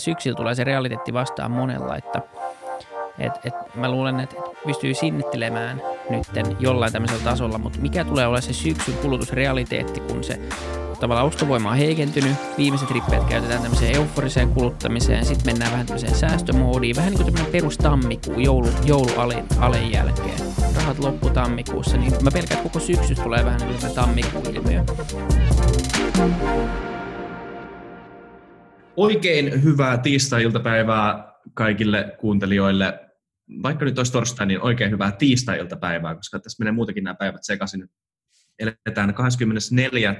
syksyllä tulee se realiteetti vastaan monella, että et, et mä luulen, että pystyy sinnittelemään nytten jollain tämmöisellä tasolla, mutta mikä tulee olla se syksyn kulutusrealiteetti, kun se tavallaan ostovoima on heikentynyt, viimeiset rippeet käytetään tämmöiseen euforiseen kuluttamiseen, sitten mennään vähän tämmöiseen säästömoodiin, vähän niin kuin tämmöinen perus tammikuu, joulu, joulualen jälkeen. Rahat loppu tammikuussa, niin mä pelkään, että koko syksy tulee vähän niin kuin tammikuun-ilmiö. Oikein hyvää tiistai-iltapäivää kaikille kuuntelijoille. Vaikka nyt olisi torstai, niin oikein hyvää tiistai-iltapäivää, koska tässä menee muutenkin nämä päivät sekaisin. Eletään 24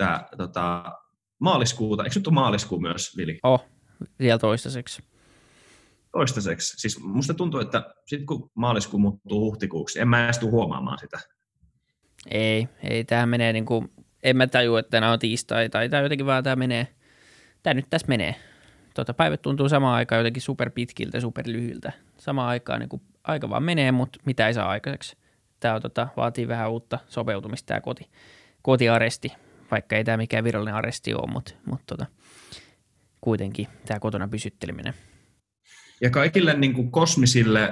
että tota, maaliskuuta, eikö nyt ole maaliskuu myös, Vili? Oh, vielä toistaiseksi. Toistaiseksi. Siis musta tuntuu, että sitten kun maaliskuu muuttuu huhtikuuksi, en mä edes tule huomaamaan sitä. Ei, ei, tämä menee niin kuin, en mä taju, että nämä on tiistai, tai tämä jotenkin vaan tämä menee, tämä nyt tässä menee. Tota, päivät tuntuu samaan aikaan jotenkin super pitkiltä, super lyhyiltä. Samaan aikaan niin aika vaan menee, mutta mitä ei saa aikaiseksi. Tämä on, tota, vaatii vähän uutta sopeutumista tämä koti, kotiaresti, vaikka ei tämä mikään virallinen aresti ole, mutta, mutta tota, kuitenkin tämä kotona pysytteleminen. Ja kaikille niin kuin kosmisille ö,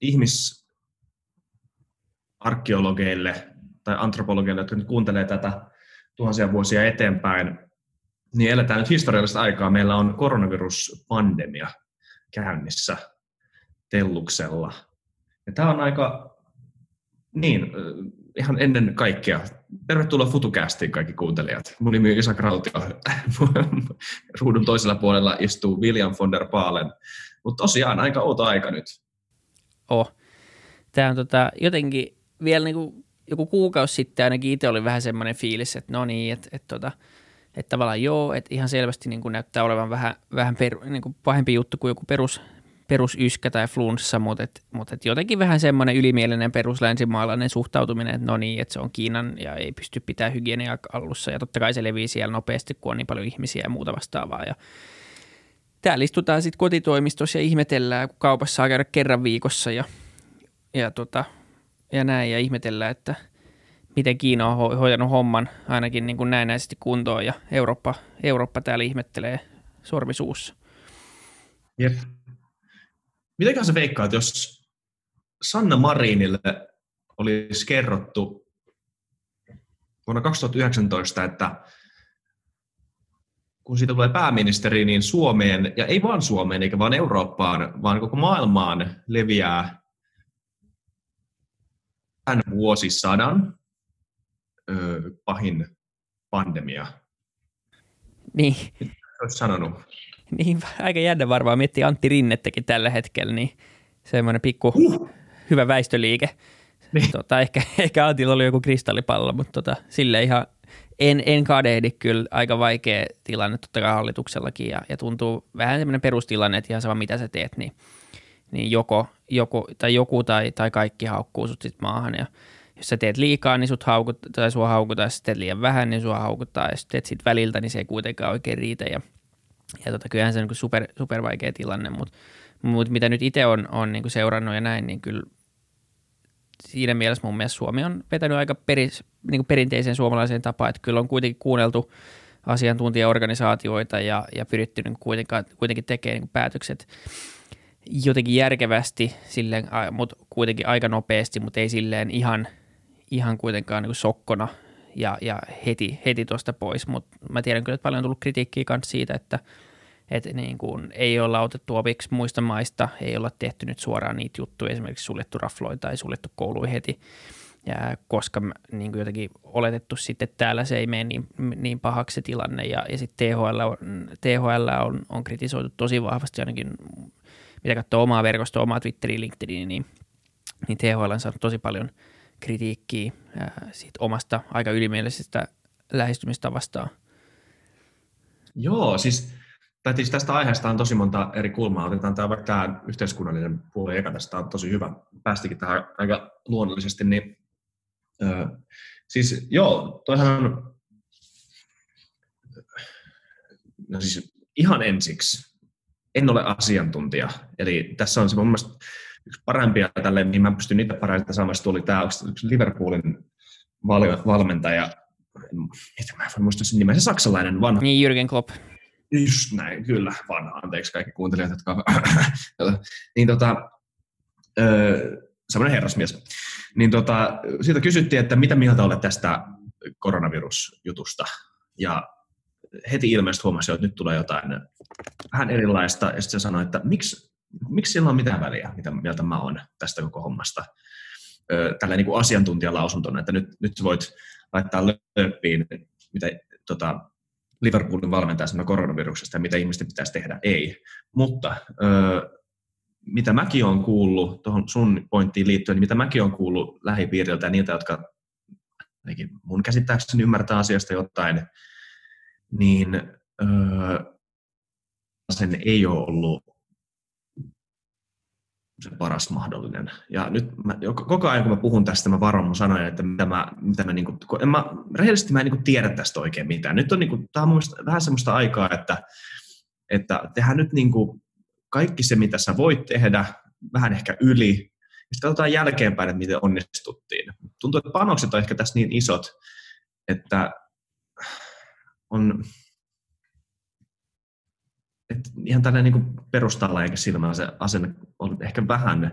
ihmisarkeologeille tai antropologeille, jotka nyt kuuntelee tätä tuhansia vuosia eteenpäin, niin eletään nyt historiallista aikaa. Meillä on koronaviruspandemia käynnissä Telluksella. Ja tämä on aika, niin, ihan ennen kaikkea. Tervetuloa FutuCastiin kaikki kuuntelijat. Mun nimi on Isa Krautio. Ruudun toisella puolella istuu William von der Paalen. Mutta tosiaan aika outo aika nyt. Oh. Tämä on tota, jotenkin vielä niinku, joku kuukausi sitten ainakin itse oli vähän semmoinen fiilis, että no niin, että, että, tota, että tavallaan joo, että ihan selvästi niin näyttää olevan vähän, vähän per, niin pahempi juttu kuin joku perus, perusyskä tai flunssa, mutta, et, mutta et jotenkin vähän semmoinen ylimielinen peruslänsimaalainen suhtautuminen, että no niin, että se on Kiinan ja ei pysty pitämään hygienia alussa ja totta kai se levii siellä nopeasti, kun on niin paljon ihmisiä ja muuta vastaavaa. Ja täällä istutaan sitten kotitoimistossa ja ihmetellään, kun kaupassa saa käydä kerran viikossa ja, ja, tota, ja näin ja ihmetellään, että miten Kiina on hoitanut homman ainakin niin kuin näennäisesti kuntoon ja Eurooppa, Eurooppa täällä ihmettelee sormisuussa. Jep, Mitenköhän se veikkaat, jos Sanna Marinille olisi kerrottu vuonna 2019, että kun siitä tulee pääministeri, niin Suomeen, ja ei vaan Suomeen eikä vaan Eurooppaan, vaan koko maailmaan leviää tämän vuosisadan ö, pahin pandemia. Niin. Olisi sanonut? Niin, aika jännä varmaan miettiä Antti Rinnettäkin tällä hetkellä, niin semmoinen pikku uh. hyvä väistöliike. Niin. Tota, ehkä, ehkä Antilla oli joku kristallipallo, mutta tota, sille ihan en, en kadehdi kyllä aika vaikea tilanne totta kai hallituksellakin ja, ja tuntuu vähän semmoinen perustilanne, että ihan sama mitä sä teet, niin, niin joko, joko, tai joku tai, tai kaikki haukkuu sut sit maahan ja jos sä teet liikaa, niin sut haukut, tai sua haukutaan, jos teet liian vähän, niin sua haukuttaa, ja jos teet sit väliltä, niin se ei kuitenkaan oikein riitä. Ja ja tota, kyllähän se on niin super, super vaikea tilanne, mutta mut mitä nyt itse on, on niin seurannut ja näin, niin kyllä siinä mielessä mun mielestä Suomi on vetänyt aika peris, niin perinteiseen suomalaiseen tapaan, että kyllä on kuitenkin kuunneltu asiantuntijaorganisaatioita ja, ja pyritty niin kuitenkin tekemään niin päätökset jotenkin järkevästi, silleen, mutta kuitenkin aika nopeasti, mutta ei silleen ihan, ihan kuitenkaan niin sokkona – ja, ja heti, heti tuosta pois, mutta mä tiedän kyllä, että paljon on tullut kritiikkiä kanssa siitä, että, että niin kuin ei olla otettu opiksi muista maista, ei olla tehty nyt suoraan niitä juttuja, esimerkiksi suljettu rafloita tai suljettu kouluja heti, ja koska niin kuin jotenkin oletettu sitten, että täällä se ei mene niin, niin pahaksi se tilanne, ja, ja sitten THL, on, THL on, on kritisoitu tosi vahvasti ainakin, mitä katsoo omaa verkostoa, omaa Twitteriä, LinkedInia, niin, niin THL on saanut tosi paljon – kritiikkiä siitä omasta aika ylimielisestä lähestymistavastaan. Joo, siis, tai siis tästä aiheesta on tosi monta eri kulmaa. Otetaan tämä vaikka tämä yhteiskunnallinen puoli eka tästä on tosi hyvä. Päästikin tähän aika luonnollisesti. Niin, äh, siis joo, toihan no siis ihan ensiksi, en ole asiantuntija. Eli tässä on se mun mielestä yksi parempia tälle, niin mä pystyn niitä parhaita saamassa, tuli tämä yksi Liverpoolin val- valmentaja, mä en muista sen nimen, se saksalainen vanha. Niin, Jürgen Klopp. Just näin, kyllä, vanha, anteeksi kaikki kuuntelijat, jotka niin tota, öö, semmoinen herrasmies. Niin tota, siitä kysyttiin, että mitä mieltä olet tästä koronavirusjutusta. Ja heti ilmeisesti huomasi, että nyt tulee jotain vähän erilaista. Ja sitten se sanoi, että miksi, miksi sillä on mitään väliä, mitä mieltä mä oon tästä koko hommasta. Tällä niin asiantuntijalausuntona, että nyt, nyt voit laittaa löppiin, mitä tota, Liverpoolin valmentaja sanoi koronaviruksesta ja mitä ihmisten pitäisi tehdä. Ei. Mutta mitä mäkin olen kuullut, tuohon sun pointtiin liittyen, niin mitä mäkin olen kuullut lähipiiriltä ja niiltä, jotka ainakin mun käsittääkseni ymmärtää asiasta jotain, niin öö, sen ei ole ollut se paras mahdollinen. Ja nyt mä, koko ajan kun mä puhun tästä, mä varon mun sanoja, että mitä mä, mitä mä, niin kuin, en mä rehellisesti mä en niin kuin tiedä tästä oikein mitään. Nyt on niin kuin, tämä on vähän semmoista aikaa, että, että tehdään nyt niin kuin kaikki se, mitä sä voit tehdä, vähän ehkä yli, ja sitten katsotaan jälkeenpäin, että miten onnistuttiin. Tuntuu, että panokset on ehkä tässä niin isot, että on että ihan tällainen niin perustalla eikä silmällä se asenne on ehkä vähän,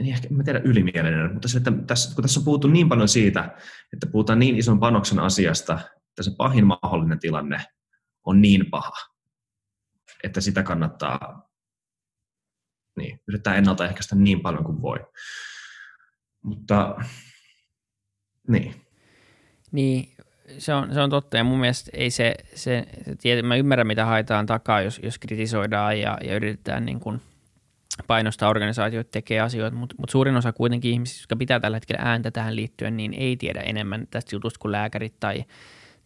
en ehkä, en tiedä ylimielinen, mutta se, että tässä, kun tässä on puhuttu niin paljon siitä, että puhutaan niin ison panoksen asiasta, että se pahin mahdollinen tilanne on niin paha, että sitä kannattaa niin, yrittää ennaltaehkäistä niin paljon kuin voi. Mutta niin. Niin, se on, se on totta. Ja mun mielestä ei se, se, se tiety, mä ymmärrän mitä haetaan takaa, jos, jos kritisoidaan ja, ja yritetään niin kuin painostaa organisaatioita tekee asioita, mutta, mutta suurin osa kuitenkin ihmisistä, jotka pitää tällä hetkellä ääntä tähän liittyen, niin ei tiedä enemmän tästä jutusta kuin lääkärit tai,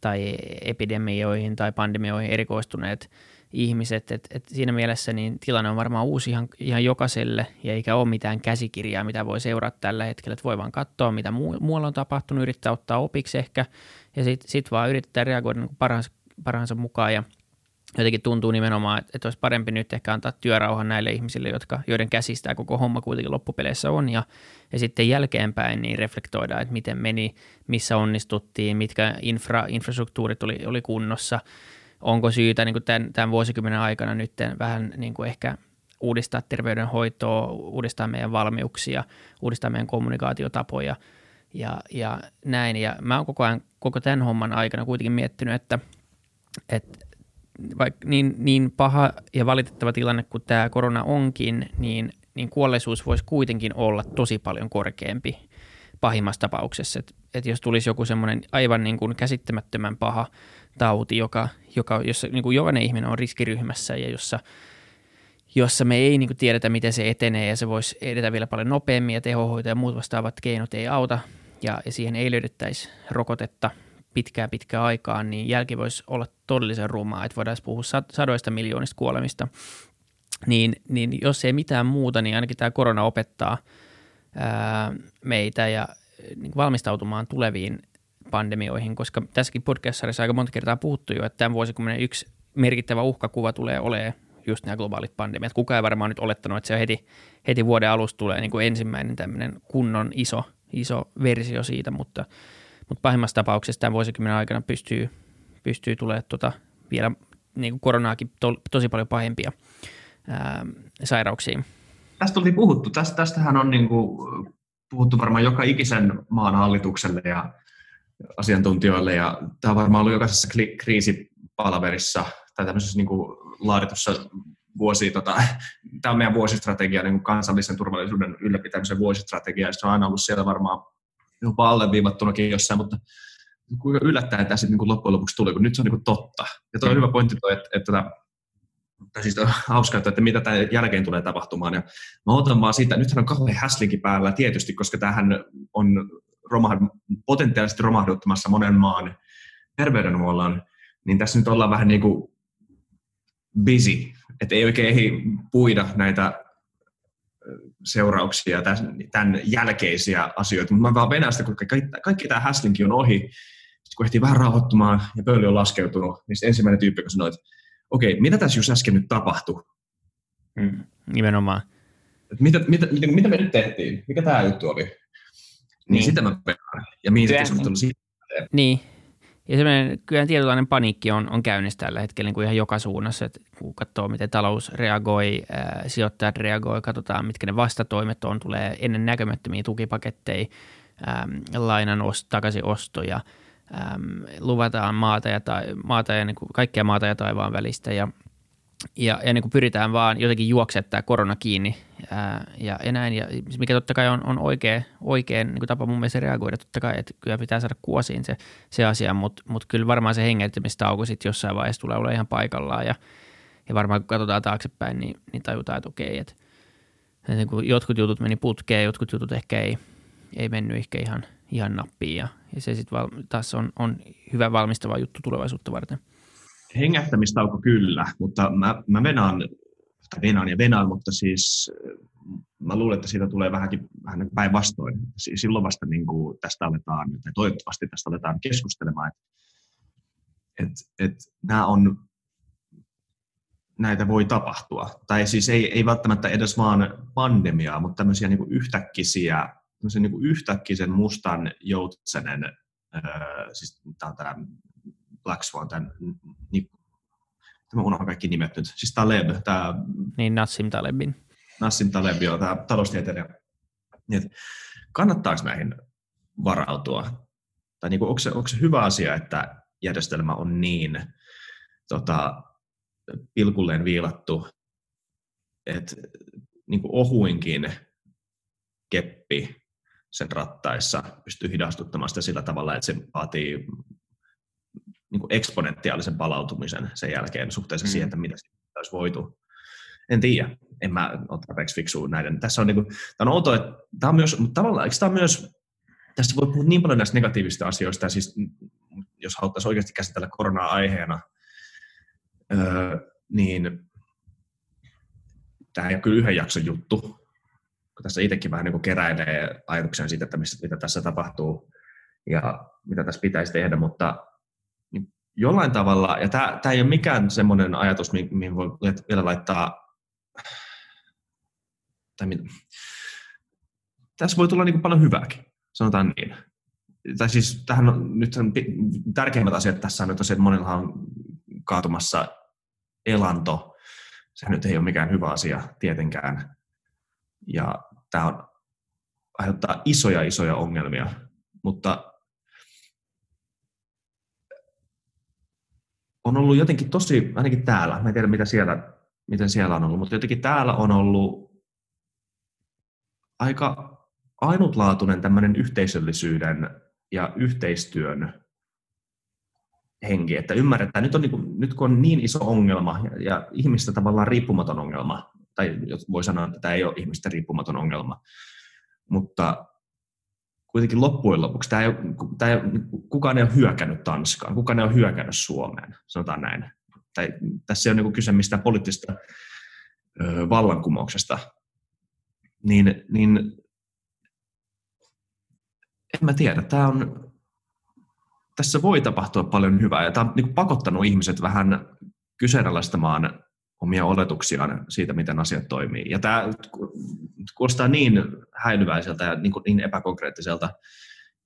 tai epidemioihin tai pandemioihin erikoistuneet ihmiset. Et, et siinä mielessä niin tilanne on varmaan uusi ihan, ihan jokaiselle ja eikä ole mitään käsikirjaa, mitä voi seurata tällä hetkellä. Et voi vaan katsoa, mitä muu, muualla on tapahtunut, yrittää ottaa opiksi ehkä ja sitten sit vaan yrittää reagoida niin parhaansa, parhaansa mukaan ja jotenkin tuntuu nimenomaan, että, että olisi parempi nyt ehkä antaa työrauhan näille ihmisille, jotka, joiden käsistä koko homma kuitenkin loppupeleissä on ja, ja sitten jälkeenpäin niin reflektoida, että miten meni, missä onnistuttiin, mitkä infra, infrastruktuurit oli, oli kunnossa, onko syytä niin kuin tämän, tämän vuosikymmenen aikana nyt vähän niin kuin ehkä uudistaa terveydenhoitoa, uudistaa meidän valmiuksia, uudistaa meidän kommunikaatiotapoja ja, ja näin. Ja mä oon koko ajan, koko tämän homman aikana kuitenkin miettinyt, että, että vaikka niin, niin paha ja valitettava tilanne kuin tämä korona onkin, niin, niin kuolleisuus voisi kuitenkin olla tosi paljon korkeampi pahimmassa tapauksessa. Että et jos tulisi joku semmoinen aivan niin kuin käsittämättömän paha tauti, joka, joka, jossa niin kuin jokainen ihminen on riskiryhmässä ja jossa, jossa me ei niin kuin tiedetä, miten se etenee ja se voisi edetä vielä paljon nopeammin ja tehohoito ja muut vastaavat keinot ei auta ja, ja siihen ei löydettäisi rokotetta pitkää pitkää aikaa, niin jälki voisi olla todellisen rumaa, että voidaan puhua sadoista miljoonista kuolemista. Niin, niin jos ei mitään muuta, niin ainakin tämä korona opettaa ää, meitä ja niin valmistautumaan tuleviin pandemioihin, koska tässäkin podcast-sarjassa aika monta kertaa puhuttu jo, että tämän vuosikymmenen yksi merkittävä uhkakuva tulee olemaan just nämä globaalit pandemiat. Kukaan ei varmaan nyt olettanut, että se heti, heti vuoden alusta tulee niin kuin ensimmäinen tämmöinen kunnon iso, iso versio siitä, mutta, mutta pahimmassa tapauksessa tämän vuosikymmenen aikana pystyy, pystyy tulemaan tuota vielä niin kuin koronaakin to, tosi paljon pahempia ää, sairauksia. Tästä oli puhuttu. Tästä, tästähän on niin kuin puhuttu varmaan joka ikisen maan hallitukselle ja asiantuntijoille. Ja tämä on varmaan ollut jokaisessa kriisipalaverissa tai tämmöisessä niin kuin laaditussa vuosi, tota, tämä on meidän vuosistrategia, niin kuin kansallisen turvallisuuden ylläpitämisen vuosistrategia, ja se on aina ollut siellä varmaan jopa alleviivattunakin jossain, mutta kuinka yllättäen tämä sitten niin loppujen lopuksi tuli, kun nyt se on niin kuin totta. Ja tuo on hyvä pointti toi, että, että, että siis on hauskaa, että mitä tämän jälkeen tulee tapahtumaan. Ja mä otan vaan siitä, nythän on kauhean häslinkin päällä tietysti, koska tämähän on romahd, potentiaalisesti romahduttamassa monen maan terveydenhuollon, niin tässä nyt ollaan vähän niin kuin busy, että ei oikein ehdi puida näitä seurauksia, tämän jälkeisiä asioita. Mutta mä vaan venästä, kun kaikki, kaikki tämä häslinki on ohi, sitten kun ehtii vähän rauhoittumaan ja pöyli on laskeutunut, niin ensimmäinen tyyppi, kun sanoi, että okei, okay, mitä tässä just äsken nyt tapahtui? Mm, nimenomaan. Mitä, mitä, mitä, mitä me nyt tehtiin? Mikä tämä juttu oli? Niin, niin. sitä mä pelaan. Ja mihin se keskustelu siitä Niin, ja semmoinen kyllä tietynlainen paniikki on, on käynnissä tällä hetkellä niin kuin ihan joka suunnassa, että kun katsoo, miten talous reagoi, ää, sijoittajat reagoi, katsotaan, mitkä ne vastatoimet on, tulee ennen näkemättömiä tukipaketteja, ää, lainan ost, takaisinostoja, ää, luvataan maata ja, ta, maata ja niin kuin kaikkea maata ja taivaan välistä ja – ja, ja niin kuin pyritään vaan jotenkin juoksettaa korona kiinni ää, ja, ja näin, ja mikä totta kai on, on oikea, oikea niin kuin tapa mun mielestä reagoida, totta kai, että kyllä pitää saada kuosiin se, se asia, mutta mut kyllä varmaan se hengittämistauko sitten jossain vaiheessa tulee olla ihan paikallaan. Ja, ja varmaan kun katsotaan taaksepäin, niin, niin tajutaan, että okei, että, että niin kuin jotkut jutut meni putkeen, jotkut jutut ehkä ei, ei mennyt ehkä ihan, ihan nappiin. Ja, ja se sitten taas on, on hyvä valmistava juttu tulevaisuutta varten – hengähtämistauko kyllä, mutta mä, mä venaan, tai venaan ja venaan, mutta siis mä luulen, että siitä tulee vähänkin vähän päinvastoin. Silloin vasta niin kuin tästä aletaan, tai toivottavasti tästä aletaan keskustelemaan, että et, et nämä on, näitä voi tapahtua. Tai siis ei, ei välttämättä edes vaan pandemiaa, mutta tämmöisiä niin kuin yhtäkkisiä, tämmöisen niin kuin yhtäkkisen mustan joutsenen, öö, siis tämä on tämä Black Swan, tämän, niin, mä unohdan kaikki nimet nyt, siis Taleb, tämä... Niin, Nassim Talebin. Nassim Taleb, joo, tämä taloustieteilijä. Niin, kannattaako näihin varautua? Tai niin kuin, onko, se, onko se hyvä asia, että järjestelmä on niin tota, pilkulleen viilattu, että niin kuin ohuinkin keppi sen rattaissa pystyy hidastuttamaan sitä sillä tavalla, että se vaatii niin kuin eksponentiaalisen palautumisen sen jälkeen suhteessa mm. siihen, että mitä olisi voitu. En tiedä, en mä ole tarpeeksi fiksua näiden. Tässä on, niin kuin, tämä on outo, että tämä on myös, mutta tavallaan, eikö tämä myös, tässä voi puhua niin paljon näistä negatiivisista asioista, ja siis jos haluttaisiin oikeasti käsitellä koronaa aiheena, öö, niin tämä ei ole kyllä yhden jakson juttu, kun tässä itsekin vähän niin kuin keräilee ajatuksia siitä, että mistä, mitä tässä tapahtuu ja mitä tässä pitäisi tehdä, mutta jollain tavalla, ja tämä, ei ole mikään semmoinen ajatus, mihin voi vielä laittaa, tai mit, tässä voi tulla niin kuin paljon hyvääkin, sanotaan niin. Tai siis tähän on, nyt on, tärkeimmät asiat tässä on nyt se, että monilla on kaatumassa elanto. Se nyt ei ole mikään hyvä asia tietenkään. Ja tämä on, aiheuttaa isoja, isoja ongelmia. Mutta on ollut jotenkin tosi, ainakin täällä, mä en tiedä mitä siellä, miten siellä on ollut, mutta jotenkin täällä on ollut aika ainutlaatuinen tämmöinen yhteisöllisyyden ja yhteistyön henki, että ymmärretään, nyt, on niin kuin, nyt kun on niin iso ongelma ja, ja ihmistä tavallaan riippumaton ongelma, tai voi sanoa, että tämä ei ole ihmistä riippumaton ongelma, mutta kuitenkin loppujen lopuksi tämä ei, tämä ei, kukaan ei ole hyökännyt Tanskaan, kukaan ei ole hyökännyt Suomeen, sanotaan näin. Tai, tässä ei ole niin kyse mistään poliittisesta ö, vallankumouksesta. Niin, niin en mä tiedä, tämä on, tässä voi tapahtua paljon hyvää ja tämä on niin pakottanut ihmiset vähän kyseenalaistamaan omia oletuksiaan siitä, miten asiat toimii. Ja tämä kuulostaa niin häilyväiseltä ja niin, kuin niin epäkonkreettiselta,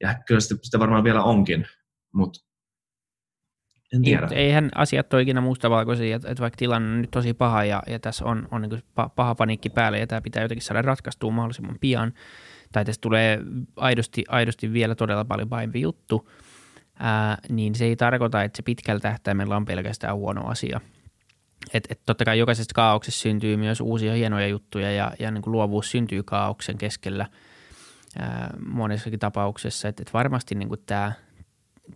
ja kyllä sitä, sitä varmaan vielä onkin, mutta en tiedä. Ei, eihän asiat ole ikinä mustavalkoisia, että, että vaikka tilanne on nyt tosi paha ja, ja tässä on, on niin paha paniikki päällä ja tämä pitää jotenkin saada ratkaistua mahdollisimman pian, tai tässä tulee aidosti, aidosti vielä todella paljon pahempi juttu, ää, niin se ei tarkoita, että se pitkällä tähtäimellä on pelkästään huono asia – et, et totta kai jokaisesta kaauksesta syntyy myös uusia hienoja juttuja ja, ja niin kuin luovuus syntyy kaauksen keskellä ää, monessakin tapauksessa. Että et varmasti niin kuin tämä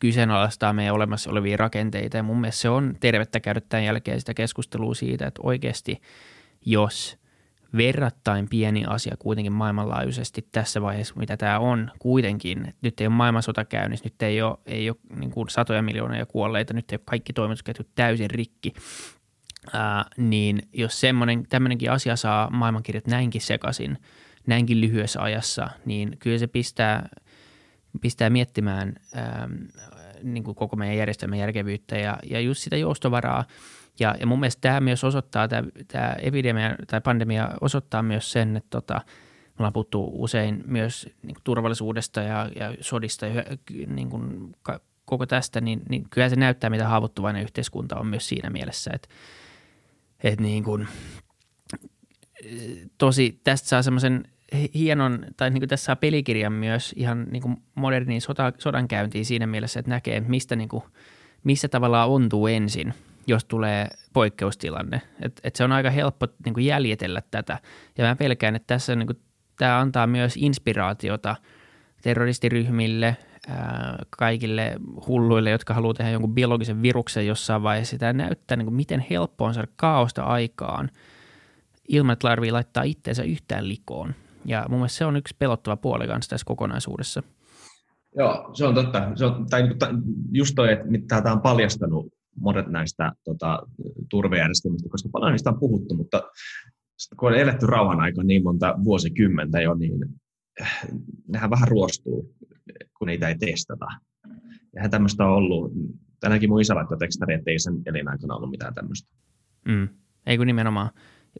kyseenalaistaa meidän olemassa olevia rakenteita ja mun mielestä se on tervettä käydä tämän jälkeen sitä keskustelua siitä, että oikeasti jos verrattain pieni asia kuitenkin maailmanlaajuisesti tässä vaiheessa, mitä tämä on kuitenkin. Nyt ei ole maailmansota käynnissä, nyt ei ole, ei ole niin kuin satoja miljoonia kuolleita, nyt ei ole kaikki toimitusketjut täysin rikki, ää, niin jos tämmöinenkin asia saa maailmankirjat näinkin sekaisin, näinkin lyhyessä ajassa, niin kyllä se pistää, pistää miettimään ää, niin kuin koko meidän järjestelmän järkevyyttä ja, ja just sitä joustovaraa. Ja, ja mun mielestä tämä myös osoittaa, tämä, tämä epidemia tai pandemia osoittaa myös sen, että tota, me ollaan puhuttu usein myös niin kuin turvallisuudesta ja, ja sodista ja niin kuin koko tästä, niin, niin kyllä se näyttää, mitä haavoittuvainen yhteiskunta on myös siinä mielessä, että, että niin kuin, tosi tästä saa semmoisen hienon, tai niin kuin tässä saa pelikirjan myös ihan niin kuin moderniin sota, sodankäyntiin siinä mielessä, että näkee, mistä niin kuin, missä tavallaan ontuu ensin, jos tulee poikkeustilanne. Et, et se on aika helppo niin kuin jäljitellä tätä. Ja mä pelkään, että tässä niin kuin, tämä antaa myös inspiraatiota terroristiryhmille, kaikille hulluille, jotka haluaa tehdä jonkun biologisen viruksen jossain vaiheessa. Tämä näyttää, niin kuin, miten helppo on saada kaaosta aikaan ilman, että larvi laittaa itteensä yhtään likoon. Ja mun mielestä se on yksi pelottava puoli kanssa tässä kokonaisuudessa. Joo, se on totta. Se on, tai just toi, että mitä tämä on paljastanut monet näistä tota, turvejärjestelmistä, koska paljon niistä on puhuttu, mutta kun on eletty rauhan aika niin monta vuosikymmentä jo, niin eh, nehän vähän ruostuu, kun niitä ei testata. Ja tämmöistä on ollut, tänäänkin mun isä laittoi tekstari, että ei sen elinaikana ollut mitään tämmöistä. Mm. Ei kun nimenomaan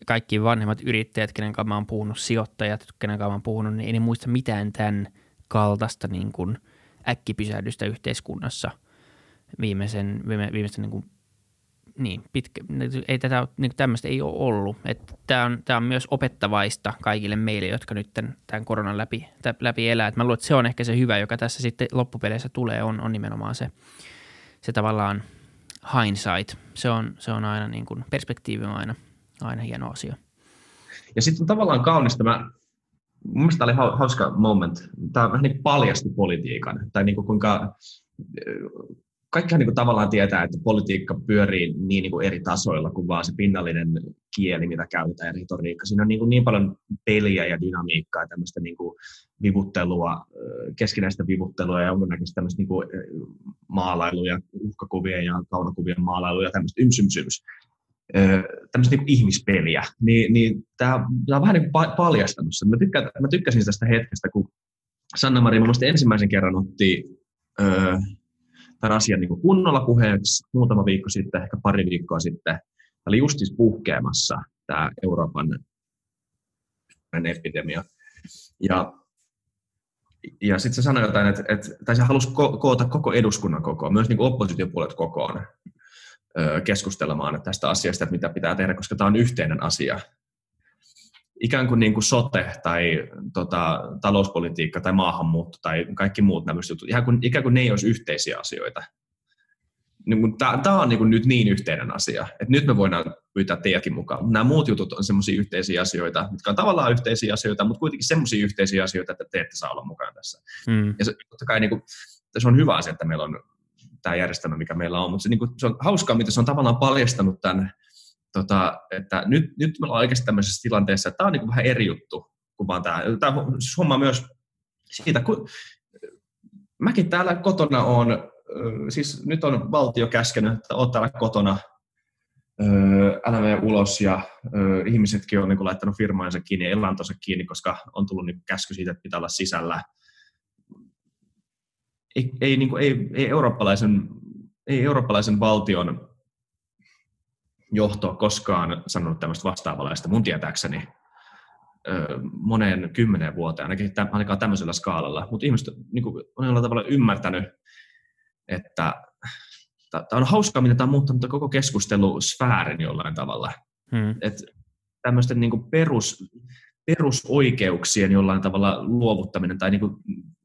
kaikki vanhemmat yrittäjät, kenen kanssa mä oon puhunut, sijoittajat, kenen kanssa mä oon puhunut, niin ei ne muista mitään tämän kaltaista niin kuin äkkipysähdystä yhteiskunnassa viimeisen, viime, viimeisen niin kuin, niin, pitkä, ei tätä, niin tämmöistä ei ole ollut. Tämä on, tämä on myös opettavaista kaikille meille, jotka nyt tämän koronan läpi, läpi elää. Et mä luulen, että se on ehkä se hyvä, joka tässä sitten loppupeleissä tulee, on, on nimenomaan se, se tavallaan hindsight. Se on, se on aina niin kuin, perspektiivi on aina – aina hieno asia. Ja sitten on tavallaan kaunista, mä, mun mielestä oli hauska moment, tämä vähän niin paljasti politiikan, tai niin kuin kuinka kaikkihan niin kuin tavallaan tietää, että politiikka pyörii niin, niin kuin eri tasoilla kuin vaan se pinnallinen kieli, mitä käytetään ja retoriikka. Siinä on niin, kuin niin paljon peliä ja dynamiikkaa tämmöistä niin kuin vivuttelua, keskinäistä vivuttelua ja jonkunnäköistä tämmöistä niin kuin maalailuja, uhkakuvien ja kaunokuvien maalailuja, tämmöistä ymsymsyms tämmöistä niin ihmispeliä, niin, niin tämä, on vähän niin paljastanut sen. Mä, mä tykkäsin tästä hetkestä, kun Sanna-Mari mun ensimmäisen kerran otti ö, tämän asian niin kunnolla puheeksi muutama viikko sitten, ehkä pari viikkoa sitten. Tämä oli justis puhkeamassa tämä Euroopan epidemia. Ja, ja sitten se sanoi jotain, että, että tai se halusi ko- koota koko eduskunnan kokoon, myös niin oppositiopuolet kokoon keskustelemaan tästä asiasta, että mitä pitää tehdä, koska tämä on yhteinen asia. Ikään kuin, niin kuin sote tai tota, talouspolitiikka tai maahanmuutto tai kaikki muut nämä jutut, ikään kuin, ikään kuin ne ei olisi yhteisiä asioita. Niin tämä on niin kuin nyt niin yhteinen asia, että nyt me voidaan pyytää teidänkin mukaan. Nämä muut jutut on sellaisia yhteisiä asioita, mitkä on tavallaan yhteisiä asioita, mutta kuitenkin sellaisia yhteisiä asioita, että te ette saa olla mukana tässä. Mm. Ja se, totta kai niin kuin, se on hyvä asia, että meillä on tämä järjestelmä, mikä meillä on, mutta se, niin kuin, se on hauskaa, miten se on tavallaan paljastanut tämän, tota, että nyt, nyt me ollaan oikeasti tämmöisessä tilanteessa, että tämä on niin vähän eri juttu kuin vaan tämä. Tämä siis homma myös siitä, kun mäkin täällä kotona on, siis nyt on valtio käskenyt, että oot täällä kotona, älä mene ulos ja ihmisetkin on niin laittanut firmaansa kiinni ja elantonsa kiinni, koska on tullut niin käsky siitä, että pitää olla sisällä ei, ei, niin kuin, ei, ei, eurooppalaisen, ei eurooppalaisen valtion johto koskaan sanonut tämmöistä vastaavalaista mun tietääkseni moneen kymmeneen vuoteen, ainakin, ainakaan tämmöisellä skaalalla. Mutta ihmiset niin kuin, on jollain tavalla ymmärtänyt, että tämä on hauskaa, miten tämä on muuttanut koko keskustelusfäärin jollain tavalla. Hmm. Et tämmöisten niin kuin perus, perusoikeuksien jollain tavalla luovuttaminen tai niin kuin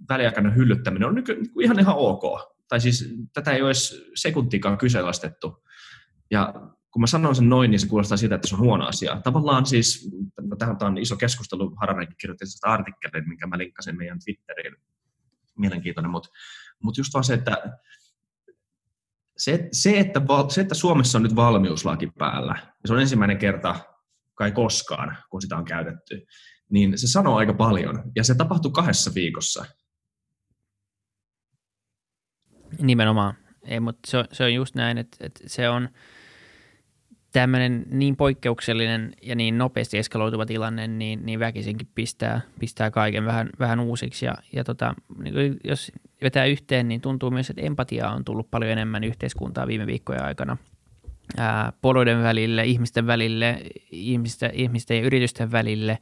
väliaikainen hyllyttäminen on nyky, niin ihan ihan ok. Tai siis tätä ei ole edes sekuntikaan kyseenalaistettu. Ja kun mä sanon sen noin, niin se kuulostaa siltä, että se on huono asia. Tavallaan siis, tähän on iso keskustelu, Hararenkin kirjoitti tästä artikkelin, minkä mä linkkasin meidän Twitteriin, mielenkiintoinen, mutta mut just vaan se, että se, se, että se, että Suomessa on nyt valmiuslaki päällä, se on ensimmäinen kerta kai koskaan, kun sitä on käytetty, niin se sanoo aika paljon. Ja se tapahtui kahdessa viikossa. Nimenomaan. Ei, mutta se on, se on just näin, että, että se on tämmöinen niin poikkeuksellinen ja niin nopeasti eskaloituva tilanne, niin, niin väkisinkin pistää, pistää kaiken vähän, vähän uusiksi. Ja, ja tota, niin jos vetää yhteen, niin tuntuu myös, että empatiaa on tullut paljon enemmän yhteiskuntaa viime viikkojen aikana – ää, välille, ihmisten välille, ihmisten, ihmisten ja yritysten välille,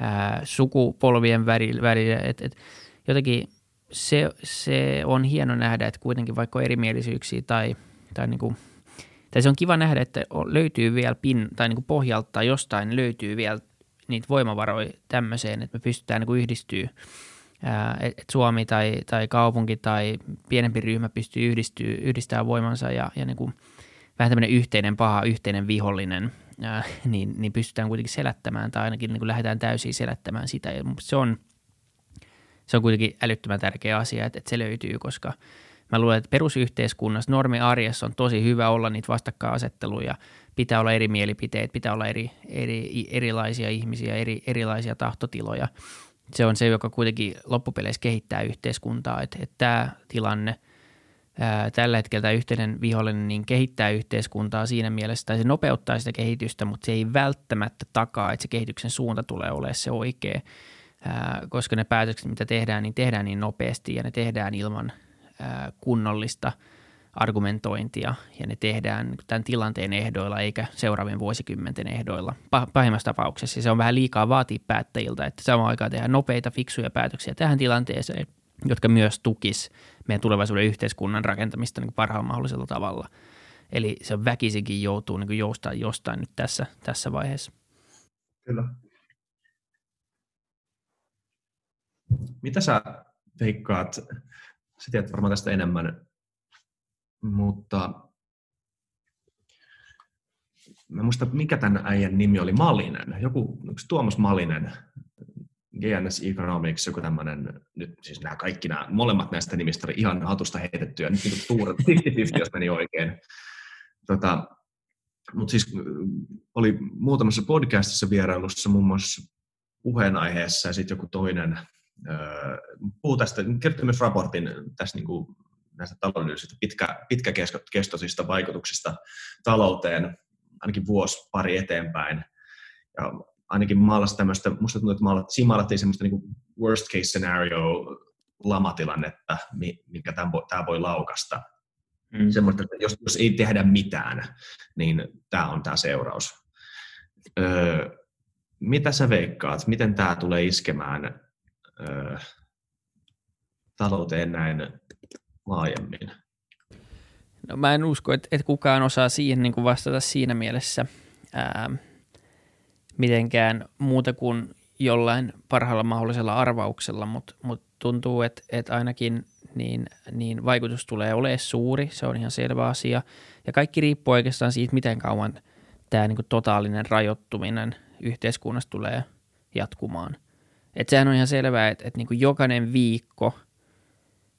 ää, sukupolvien välille. Et, et, jotenkin se, se on hieno nähdä, että kuitenkin vaikka erimielisyyksiä tai, tai, niin kuin, tai se on kiva nähdä, että löytyy vielä pin, tai niin kuin pohjalta tai jostain löytyy vielä niitä voimavaroja tämmöiseen, että me pystytään niin yhdistyä, että Suomi tai, tai kaupunki tai pienempi ryhmä pystyy yhdistyä, yhdistämään voimansa ja, ja niin kuin vähän tämmöinen yhteinen paha, yhteinen vihollinen, ää, niin, niin pystytään kuitenkin selättämään tai ainakin niin kuin lähdetään täysin selättämään sitä. Ja se on, se on kuitenkin älyttömän tärkeä asia, että, että se löytyy, koska mä luulen, että perusyhteiskunnassa, normi arjessa on tosi hyvä olla niitä vastakkainasetteluja, pitää olla eri mielipiteet, pitää olla eri, eri, erilaisia ihmisiä, eri, erilaisia tahtotiloja. Se on se, joka kuitenkin loppupeleissä kehittää yhteiskuntaa, että, että tämä tilanne, tällä hetkellä tämä yhteinen vihollinen niin kehittää yhteiskuntaa siinä mielessä, tai se nopeuttaa sitä kehitystä, mutta se ei välttämättä takaa, että se kehityksen suunta tulee olemaan se oikea, koska ne päätökset, mitä tehdään, niin tehdään niin nopeasti ja ne tehdään ilman kunnollista – argumentointia ja ne tehdään tämän tilanteen ehdoilla eikä seuraavien vuosikymmenten ehdoilla. Pahimmassa tapauksessa se on vähän liikaa vaatia päättäjiltä, että samaan aikaan tehdään nopeita, fiksuja päätöksiä tähän tilanteeseen, jotka myös tukis meidän tulevaisuuden yhteiskunnan rakentamista niin parhaalla mahdollisella tavalla. Eli se väkisinkin joutuu niin joustaa jostain nyt tässä, tässä vaiheessa. Kyllä. Mitä sä veikkaat, sä tiedät varmaan tästä enemmän, mutta mä muista, mikä tämän äijän nimi oli, Malinen. Joku, yksi Tuomas Malinen, GNS Economics, joku tämmöinen, nyt siis nämä kaikki nämä, molemmat näistä nimistä oli ihan hatusta heitettyä, nyt niin tuurat 50 jos meni oikein. Tota, mutta siis oli muutamassa podcastissa vierailussa muun muassa puheenaiheessa ja sitten joku toinen puhuu tästä, kertoi myös raportin tästä niin kuin näistä taloudellisista pitkä, pitkäkestoisista vaikutuksista talouteen ainakin vuosi pari eteenpäin. Ja ainakin maalasi tämmöistä, musta tuntuu, että maalattiin, siinä maalattiin semmoista niin worst case scenario lamatilannetta, mikä tämä voi, tämä voi laukasta. Mm. Semmoista, että jos, jos ei tehdä mitään, niin tämä on tämä seuraus. Öö, mitä sä veikkaat, miten tämä tulee iskemään öö, talouteen näin laajemmin? No mä en usko, että, että kukaan osaa siihen niin kuin vastata siinä mielessä ää, mitenkään muuta kuin jollain parhaalla mahdollisella arvauksella, mutta mut tuntuu, että, että ainakin niin, niin vaikutus tulee olemaan suuri, se on ihan selvä asia. Ja kaikki riippuu oikeastaan siitä, miten kauan tämä niin kuin totaalinen rajoittuminen yhteiskunnassa tulee jatkumaan. Et sehän on ihan selvää, että, että niin kuin jokainen viikko –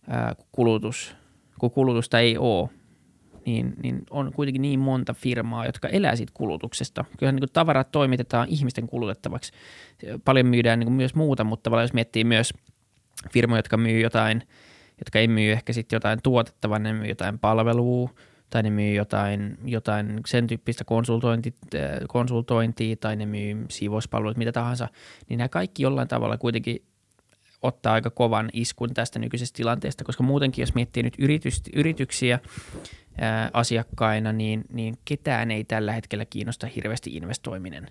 ää, kulutus, kun kulutusta ei ole, niin, niin on kuitenkin niin monta firmaa, jotka elää siitä kulutuksesta. Kyllä niin tavarat toimitetaan ihmisten kulutettavaksi. Paljon myydään niin myös muuta, mutta jos miettii myös firmoja, jotka myy jotain, jotka ei myy ehkä sitten jotain tuotetta, vaan ne myy jotain palvelua, tai ne myy jotain, jotain sen tyyppistä konsultointi, konsultointia, tai ne myy siivouspalveluita, mitä tahansa, niin nämä kaikki jollain tavalla kuitenkin ottaa aika kovan iskun tästä nykyisestä tilanteesta, koska muutenkin jos miettii nyt yritys, yrityksiä ää, asiakkaina, niin, niin ketään ei tällä hetkellä kiinnosta hirveästi investoiminen.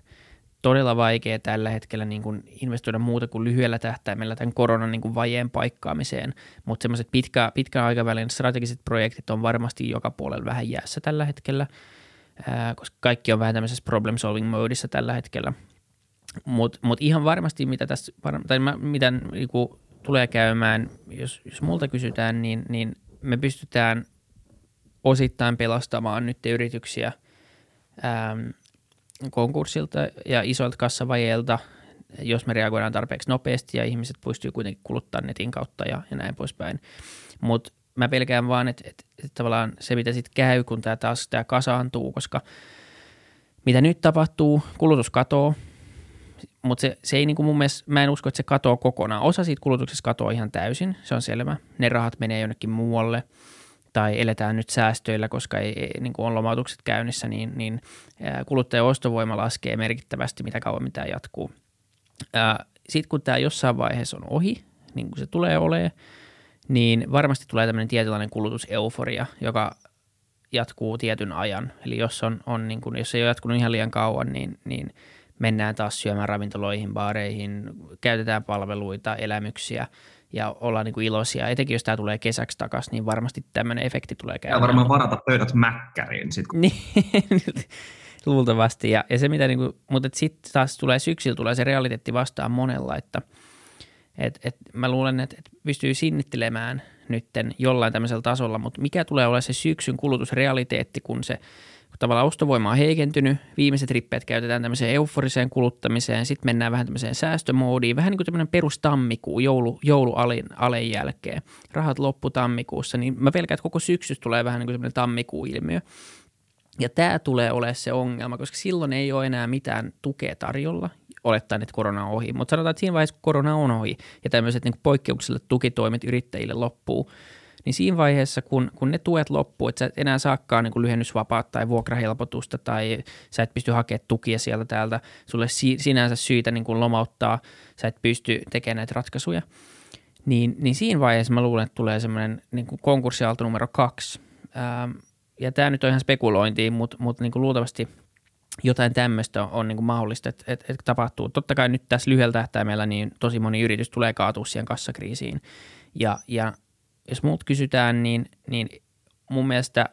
Todella vaikea tällä hetkellä niin kuin investoida muuta kuin lyhyellä tähtäimellä tämän koronan niin kuin vajeen paikkaamiseen, mutta semmoiset pitkä, pitkän aikavälin strategiset projektit on varmasti joka puolella vähän jäässä tällä hetkellä, koska kaikki on vähän tämmöisessä problem solving modeissa tällä hetkellä – mutta mut ihan varmasti, mitä tässä, tai mä, mitä niinku tulee käymään, jos, jos multa kysytään, niin, niin me pystytään osittain pelastamaan nyt yrityksiä ää, konkurssilta ja isoilta kassavajeilta, jos me reagoidaan tarpeeksi nopeasti ja ihmiset pystyy kuitenkin kuluttaa netin kautta ja, ja näin poispäin. Mutta mä pelkään vaan, että et, et tavallaan se, mitä sitten käy, kun tämä taas tää kasaantuu, koska mitä nyt tapahtuu, kulutus katoo, mutta se, se ei niin kuin mun mielestä, mä en usko, että se katoaa kokonaan. Osa siitä kulutuksesta katoaa ihan täysin, se on selvä. Ne rahat menee jonnekin muualle tai eletään nyt säästöillä, koska ei, ei, niin kuin on lomautukset käynnissä, niin, niin kuluttajan ostovoima laskee merkittävästi, mitä kauan tämä jatkuu. Sitten kun tämä jossain vaiheessa on ohi, niin kuin se tulee olemaan, niin varmasti tulee tämmöinen tietynlainen kulutuseuforia, joka jatkuu tietyn ajan. Eli jos, on, on niin kuin, jos ei ole jatkunut ihan liian kauan, niin, niin – mennään taas syömään ravintoloihin, baareihin, käytetään palveluita, elämyksiä ja ollaan niin kuin iloisia. Etenkin jos tämä tulee kesäksi takaisin, niin varmasti tämmöinen efekti tulee käymään. Ja varmaan varata pöydät mäkkäriin. Sit, kun... niin, luultavasti. Ja, ja se mitä niin kuin, mutta sitten taas tulee syksyllä tulee se realiteetti vastaan monella, että et, et mä luulen, että et pystyy sinnittelemään nytten jollain tämmöisellä tasolla, mutta mikä tulee olemaan se syksyn kulutusrealiteetti, kun se kun tavallaan ostovoima on heikentynyt, viimeiset rippeet käytetään tämmöiseen euforiseen kuluttamiseen, sitten mennään vähän tämmöiseen säästömoodiin, vähän niin kuin tämmöinen perustammikuu joulu, joulualin alen jälkeen. Rahat loppu tammikuussa, niin mä pelkään, että koko syksy tulee vähän niin kuin tämmöinen tammikuuilmiö. Ja tämä tulee olemaan se ongelma, koska silloin ei ole enää mitään tukea tarjolla, olettaen, että korona on ohi. Mutta sanotaan, että siinä vaiheessa, kun korona on ohi ja tämmöiset niin poikkeukselliset tukitoimet yrittäjille loppuu, niin siinä vaiheessa, kun, kun ne tuet loppuu, että sä et enää saakaan niin lyhennysvapaata tai vuokrahelpotusta tai sä et pysty hakemaan tukia sieltä täältä, sulle si, sinänsä syytä niin kuin lomauttaa, sä et pysty tekemään näitä ratkaisuja, niin, niin siinä vaiheessa mä luulen, että tulee semmoinen niin konkurssiaalto numero kaksi. Ähm, ja tämä nyt on ihan spekulointiin, mutta, mutta niin luultavasti jotain tämmöistä on, on niin kuin mahdollista, että, että, että tapahtuu. Totta kai nyt tässä lyhyellä tähtäimellä niin tosi moni yritys tulee kaatua siihen kassakriisiin. Ja, ja jos muut kysytään, niin, niin mun mielestä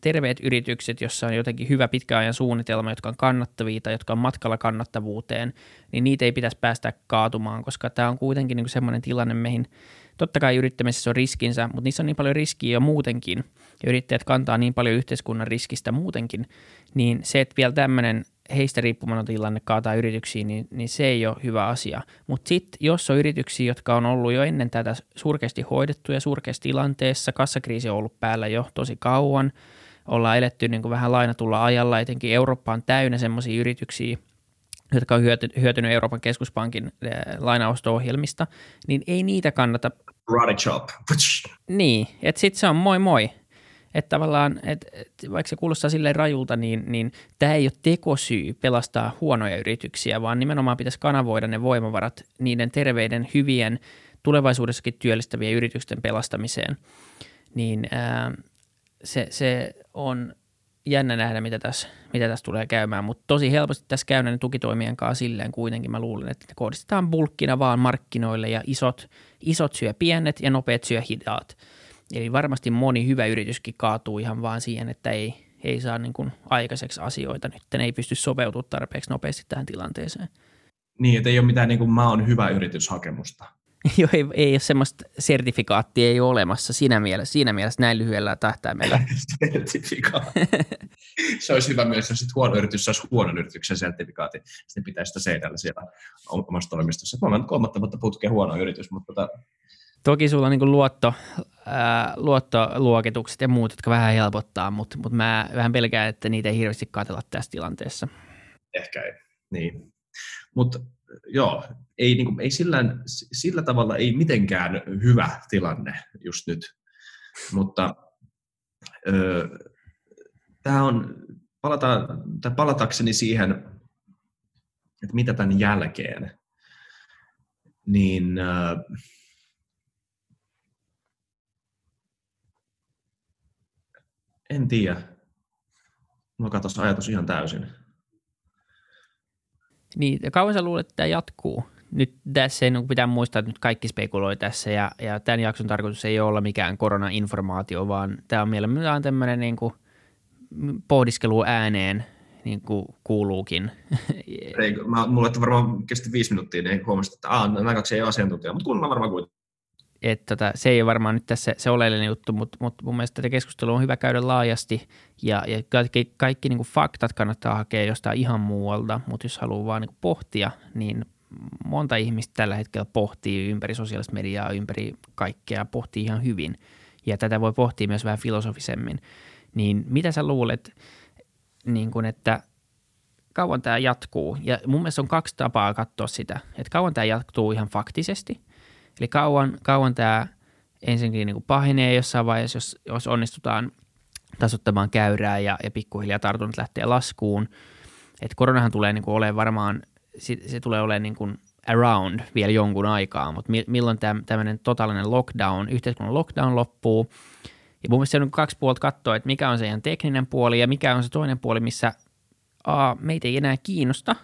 terveet yritykset, jossa on jotenkin hyvä pitkäajan suunnitelma, jotka on kannattavia tai jotka on matkalla kannattavuuteen, niin niitä ei pitäisi päästä kaatumaan, koska tämä on kuitenkin niin semmoinen tilanne, mihin totta kai yrittämisessä on riskinsä, mutta niissä on niin paljon riskiä jo muutenkin, ja yrittäjät kantaa niin paljon yhteiskunnan riskistä muutenkin, niin se, että vielä tämmöinen heistä riippumaton tilanne kaataa yrityksiin, niin, niin se ei ole hyvä asia. Mutta sitten, jos on yrityksiä, jotka on ollut jo ennen tätä surkeasti hoidettuja surkeassa tilanteessa, kassakriisi on ollut päällä jo tosi kauan, ollaan eletty niin kuin vähän lainatulla ajalla, etenkin Eurooppa on täynnä semmoisia yrityksiä, jotka on hyötynyt Euroopan keskuspankin eh, lainaosto-ohjelmista, niin ei niitä kannata... chop. Niin, että sitten se on moi moi. Että tavallaan, että et, vaikka se kuulostaa silleen rajulta, niin, niin tämä ei ole tekosyy pelastaa huonoja yrityksiä, vaan nimenomaan pitäisi kanavoida ne voimavarat niiden terveiden, hyvien, tulevaisuudessakin työllistävien yritysten pelastamiseen. Niin ää, se, se on jännä nähdä, mitä tässä, mitä tässä tulee käymään, mutta tosi helposti tässä käy näiden tukitoimien kanssa silleen kuitenkin mä luulen, että ne kohdistetaan bulkkina vaan markkinoille ja isot, isot syö pienet ja nopeat syö hidaat. Eli varmasti moni hyvä yrityskin kaatuu ihan vaan siihen, että ei, ei saa niin kuin aikaiseksi asioita nyt, ei pysty sopeutumaan tarpeeksi nopeasti tähän tilanteeseen. Niin, että ei ole mitään niin kuin mä oon hyvä yrityshakemusta. Joo, ei, ei ole semmoista sertifikaattia ei ole olemassa siinä mielessä, siinä mielessä näin lyhyellä tähtäimellä. Sertifikaatti. se olisi hyvä myös, jos huono yritys saisi huonon yrityksen sertifikaatin. Sitten pitäisi sitä seidellä siellä omassa toimistossa. Me ollaan kolmatta vuotta putkeen huono yritys, mutta tota, Toki sulla on niin luotto, ää, luottoluokitukset ja muut, jotka vähän helpottaa, mutta, mutta mä vähän pelkään, että niitä ei hirveästi katella tässä tilanteessa. Ehkä ei, niin. Mutta joo, ei, niin kuin, ei sillä, sillä tavalla ei mitenkään hyvä tilanne just nyt, mutta öö, tämä on, palata, tai palatakseni siihen, että mitä tämän jälkeen, niin öö, En tiedä. Mulla katosi ajatus ihan täysin. Niin, ja kauan sä luulet, että tämä jatkuu? Nyt tässä ei niin pitää muistaa, että nyt kaikki spekuloi tässä ja, ja tämän jakson tarkoitus ei ole olla mikään korona-informaatio, vaan tämä on mielellään tämmöinen niin kuin pohdiskelu ääneen niin kuin kuuluukin. Ei, mä, mulla varmaan kesti viisi minuuttia, niin huomasin, että aah, nämä kaksi ei ole asiantuntijaa, mutta kuulemma varmaan kuitenkin että tota, se ei ole varmaan nyt tässä se oleellinen juttu, mutta, mutta mun mielestä tätä keskustelua on hyvä käydä laajasti ja, ja kaikki, kaikki niin kuin faktat kannattaa hakea jostain ihan muualta, mutta jos haluaa vaan niin pohtia, niin monta ihmistä tällä hetkellä pohtii ympäri sosiaalista mediaa, ympäri kaikkea, pohtii ihan hyvin ja tätä voi pohtia myös vähän filosofisemmin. Niin mitä sä luulet, niin kuin, että kauan tämä jatkuu? Ja mun mielestä on kaksi tapaa katsoa sitä, että kauan tämä jatkuu ihan faktisesti – Eli kauan, kauan tämä ensinnäkin niin kuin pahenee jossain vaiheessa, jos, jos onnistutaan tasottamaan käyrää ja, ja pikkuhiljaa tartunnat lähtee laskuun. Et koronahan tulee niin kuin olemaan varmaan, se, se tulee olemaan niin kuin around vielä jonkun aikaa, mutta mi, milloin täm, tämmöinen totaalinen lockdown, yhteiskunnan lockdown loppuu. Ja mun mielestä se on niin kaksi puolta katsoa, että mikä on se ihan tekninen puoli ja mikä on se toinen puoli, missä a, meitä ei enää kiinnosta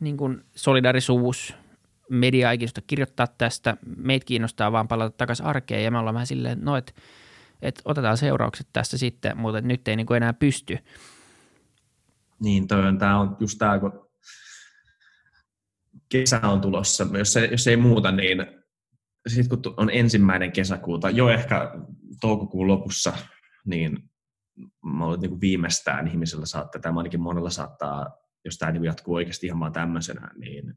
niin kuin solidarisuus, media ei kiinnosta kirjoittaa tästä, meitä kiinnostaa vaan palata takaisin arkeen ja me ollaan vähän silleen, no että et otetaan seuraukset tästä sitten, mutta nyt ei niin kuin enää pysty. Niin, toi on, tämä on just tämä, kun kesä on tulossa, jos, se, jos ei muuta, niin sitten kun on ensimmäinen kesäkuuta, jo ehkä toukokuun lopussa, niin mä olen niin viimeistään ihmisellä saattaa, tai ainakin monella saattaa, jos tämä niin jatkuu oikeasti ihan vaan tämmöisenä, niin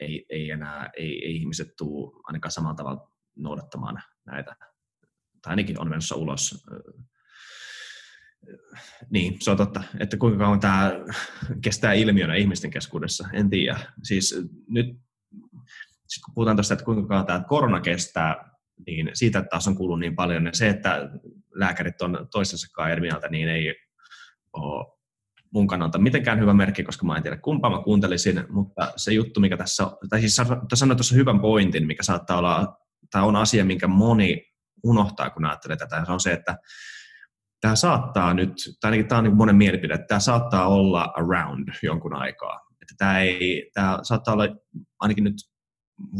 ei, ei enää, ei, ei ihmiset tule ainakaan samalla tavalla noudattamaan näitä, tai ainakin on menossa ulos. Niin, se on totta, että kuinka kauan tämä kestää ilmiönä ihmisten keskuudessa, en tiedä. Siis nyt, sit kun puhutaan tuosta, että kuinka kauan tämä korona kestää, niin siitä taas on kuullut niin paljon. Ja se, että lääkärit on toisensa eri mieltä, niin ei ole mun kannalta mitenkään hyvä merkki, koska mä en tiedä kumpaa mä kuuntelisin, mutta se juttu, mikä tässä, tai siis sanoit tuossa hyvän pointin, mikä saattaa olla, tai on asia, minkä moni unohtaa, kun ajattelee tätä, se on se, että tämä saattaa nyt, tai ainakin tämä on niin monen mielipide, että tämä saattaa olla around jonkun aikaa. Että tämä, ei, tämä saattaa olla ainakin nyt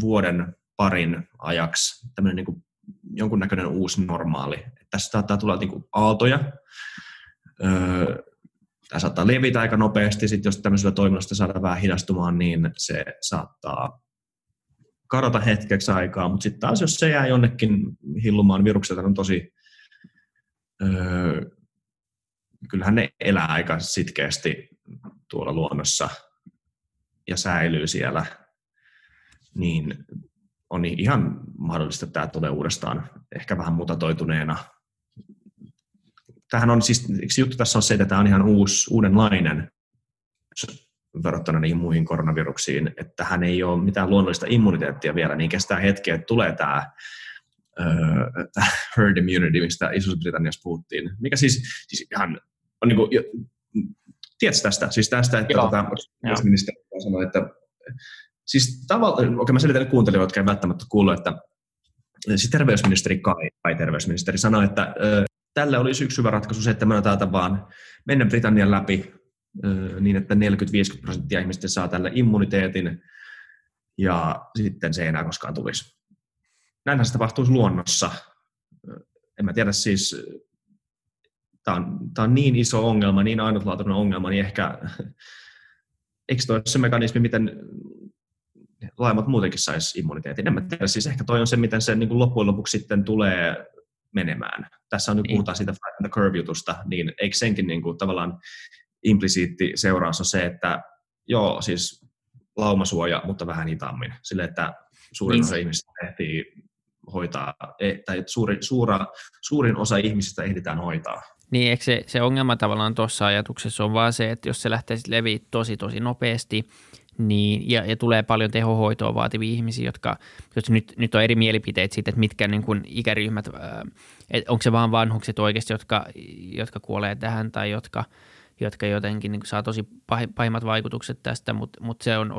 vuoden parin ajaksi tämmöinen niin kuin jonkunnäköinen uusi normaali. Että tässä saattaa tulla niin kuin aaltoja, öö, tämä saattaa levitä aika nopeasti, sitten jos tämmöisellä toiminnasta saadaan vähän hidastumaan, niin se saattaa kadota hetkeksi aikaa, mutta sitten taas jos se jää jonnekin hillumaan, virukset on tosi, öö, kyllähän ne elää aika sitkeästi tuolla luonnossa ja säilyy siellä, niin on ihan mahdollista, että tämä tulee uudestaan ehkä vähän mutatoituneena tämähän on siis, juttu tässä on se, että tämä on ihan uusi, uudenlainen verrattuna niihin muihin koronaviruksiin, että hän ei ole mitään luonnollista immuniteettia vielä, niin kestää hetkeä, että tulee tämä, tämä herd immunity, mistä Iso-Britanniassa puhuttiin, mikä siis, siis ihan on niin kuin, tiedätkö tästä? Siis tästä, että tota, ministeri sanoi, että siis tavallaan, okei okay, mä selitän kuuntelijoille, jotka ei välttämättä kuullut, että siis terveysministeri Kai, Kai terveysministeri sanoi, että tälle olisi yksi hyvä ratkaisu se, että me täältä vaan mennä Britannian läpi niin, että 40-50 prosenttia ihmistä saa tälle immuniteetin ja sitten se ei enää koskaan tulisi. Näinhän se tapahtuisi luonnossa. En mä tiedä siis, tämä on, tämä on niin iso ongelma, niin ainutlaatuinen ongelma, niin ehkä, eikö toi se mekanismi, miten laimat muutenkin saisi immuniteetin? En mä tiedä, siis ehkä toi on se, miten se niin kuin loppujen lopuksi sitten tulee menemään. Tässä on nyt niin. puhutaan siitä Flatten the Curve-jutusta, niin eikö senkin niin kuin, tavallaan implisiitti seuraus on se, että joo, siis laumasuoja, mutta vähän hitaammin. Sille, että suurin niin. osa ihmisistä ehtii hoitaa, e, tai suuri, suura, suurin osa ihmisistä ehditään hoitaa. Niin, eikö se, se ongelma tavallaan tuossa ajatuksessa on vaan se, että jos se lähtee leviä tosi tosi nopeasti, niin, ja, ja tulee paljon tehohoitoa vaativia ihmisiä, jotka, jos nyt, nyt on eri mielipiteet siitä, että mitkä niin kuin ikäryhmät, että onko se vaan vanhukset oikeasti, jotka, jotka kuolee tähän tai jotka, jotka jotenkin niin saa tosi pahimmat vaikutukset tästä, mutta, mutta se on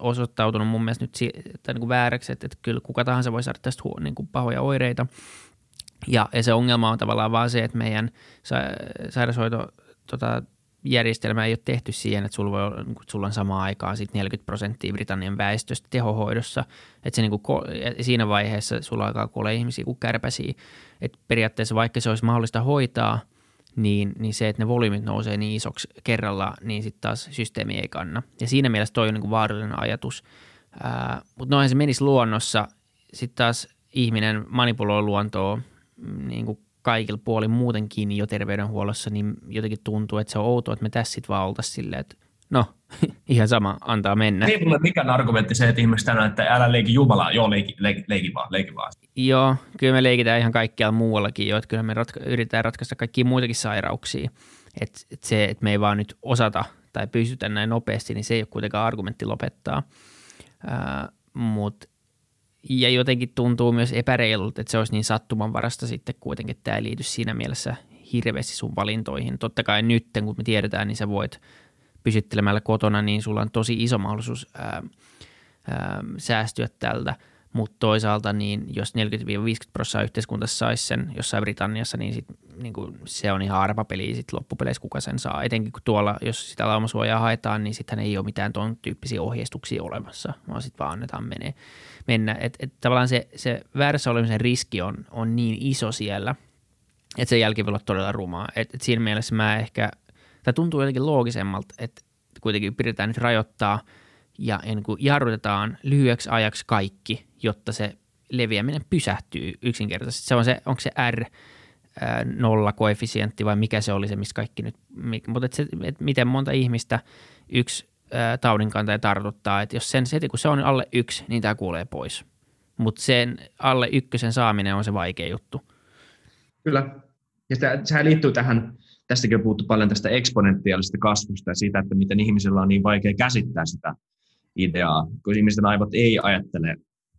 osoittautunut mun mielestä nyt si, niin kuin vääräksi, että, että kyllä kuka tahansa voi saada tästä huo, niin kuin pahoja oireita. Ja, ja se ongelma on tavallaan vaan se, että meidän sa, sairaushoito tota, järjestelmä ei ole tehty siihen, että sulla, voi olla, niin sulla on samaan aikaan sit 40 prosenttia Britannian väestöstä tehohoidossa. Että se niin kuin, siinä vaiheessa sulla alkaa kuolla ihmisiä kuin kärpäsiä. Että periaatteessa vaikka se olisi mahdollista hoitaa, niin, niin se, että ne volyymit nousee niin isoksi kerralla, niin sitten taas systeemi ei kanna. Ja siinä mielessä toi on niin kuin vaarallinen ajatus. Mutta noin se menisi luonnossa. Sitten taas ihminen manipuloi luontoa mm, niin kuin kaikilla puolin muutenkin jo terveydenhuollossa, niin jotenkin tuntuu, että se on outoa, että me tässä sitten vaan oltaisiin silleen, että no, ihan sama, antaa mennä. Ei mulle mikään argumentti se, että ihmiset tänään, että älä leiki Jumalaa, joo, leiki, leiki, leiki vaan, leiki vaan. Joo, kyllä me leikitään ihan kaikkialla muuallakin jo, että kyllä me ratka- yritetään ratkaista kaikkia muitakin sairauksia. Että et se, että me ei vaan nyt osata tai pystytä näin nopeasti, niin se ei ole kuitenkaan argumentti lopettaa. Mutta ja jotenkin tuntuu myös epäreilulta, että se olisi niin sattumanvarasta sitten kuitenkin, tämä ei liity siinä mielessä hirveästi sun valintoihin. Totta kai nyt, kun me tiedetään, niin sä voit pysyttelemällä kotona, niin sulla on tosi iso mahdollisuus ää, ää, säästyä tältä. Mutta toisaalta niin jos 40-50 prosenttia yhteiskunta saisi sen jossain Britanniassa, niin, sit, niin kuin se on ihan arvapeli sit loppupeleissä, kuka sen saa. Etenkin kun tuolla, jos sitä laumasuojaa haetaan, niin sitten ei ole mitään tuon tyyppisiä ohjeistuksia olemassa, vaan sitten vaan annetaan menee, mennä. Et, et tavallaan se, se väärässä olemisen riski on, on niin iso siellä, että se jälki voi olla todella rumaa. Et, et siinä mielessä mä ehkä, tämä tuntuu jotenkin loogisemmalta, että kuitenkin pyritään nyt rajoittaa ja niin kuin jarrutetaan lyhyeksi ajaksi kaikki, jotta se leviäminen pysähtyy yksinkertaisesti. Se on se, onko se R nolla koefisientti vai mikä se oli se, missä kaikki nyt, mutta et se, et miten monta ihmistä yksi taudinkantaja tartuttaa, että jos sen heti kun se on alle yksi, niin tämä kuulee pois. Mutta sen alle ykkösen saaminen on se vaikea juttu. Kyllä. Ja tämä, sehän liittyy tähän, tästäkin on puhuttu paljon tästä eksponentiaalisesta kasvusta ja siitä, että miten ihmisillä on niin vaikea käsittää sitä ideaa, kun ihmisten aivot ei ajattele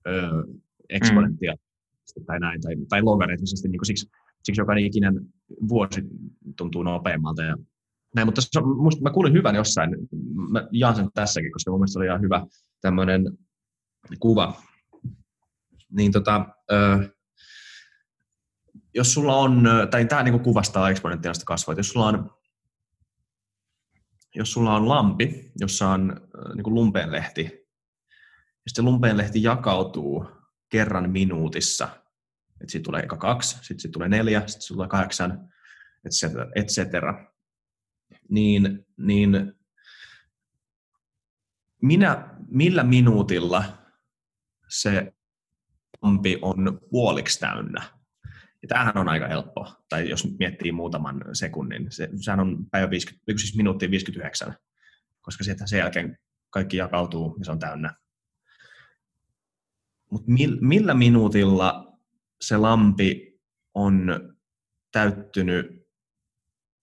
ö, eksponentiaalisesti mm. tai näin, tai, tai logaritmisesti, niin siksi, siksi jokainen ikinen vuosi tuntuu nopeammalta. Ja näin, mutta se musta, mä kuulin hyvän jossain, mä jaan sen tässäkin, koska mun mielestä oli ihan hyvä tämmöinen kuva. Niin tota, ö, jos sulla on, tai tämä niin kuvastaa eksponentiaalista kasvua, jos sulla on jos sulla on lampi, jossa on niin kuin lumpeenlehti, ja sitten lumpeenlehti jakautuu kerran minuutissa, että siitä tulee eka kaksi, sitten tulee neljä, sitten tulee kahdeksan, et cetera, niin, niin minä, millä minuutilla se lampi on puoliksi täynnä? Ja tämähän on aika helppo, tai jos miettii muutaman sekunnin, se, sehän on päivä 50, siis minuuttia 59, koska sieltä sen jälkeen kaikki jakautuu ja se on täynnä. Mutta millä minuutilla se lampi on täyttynyt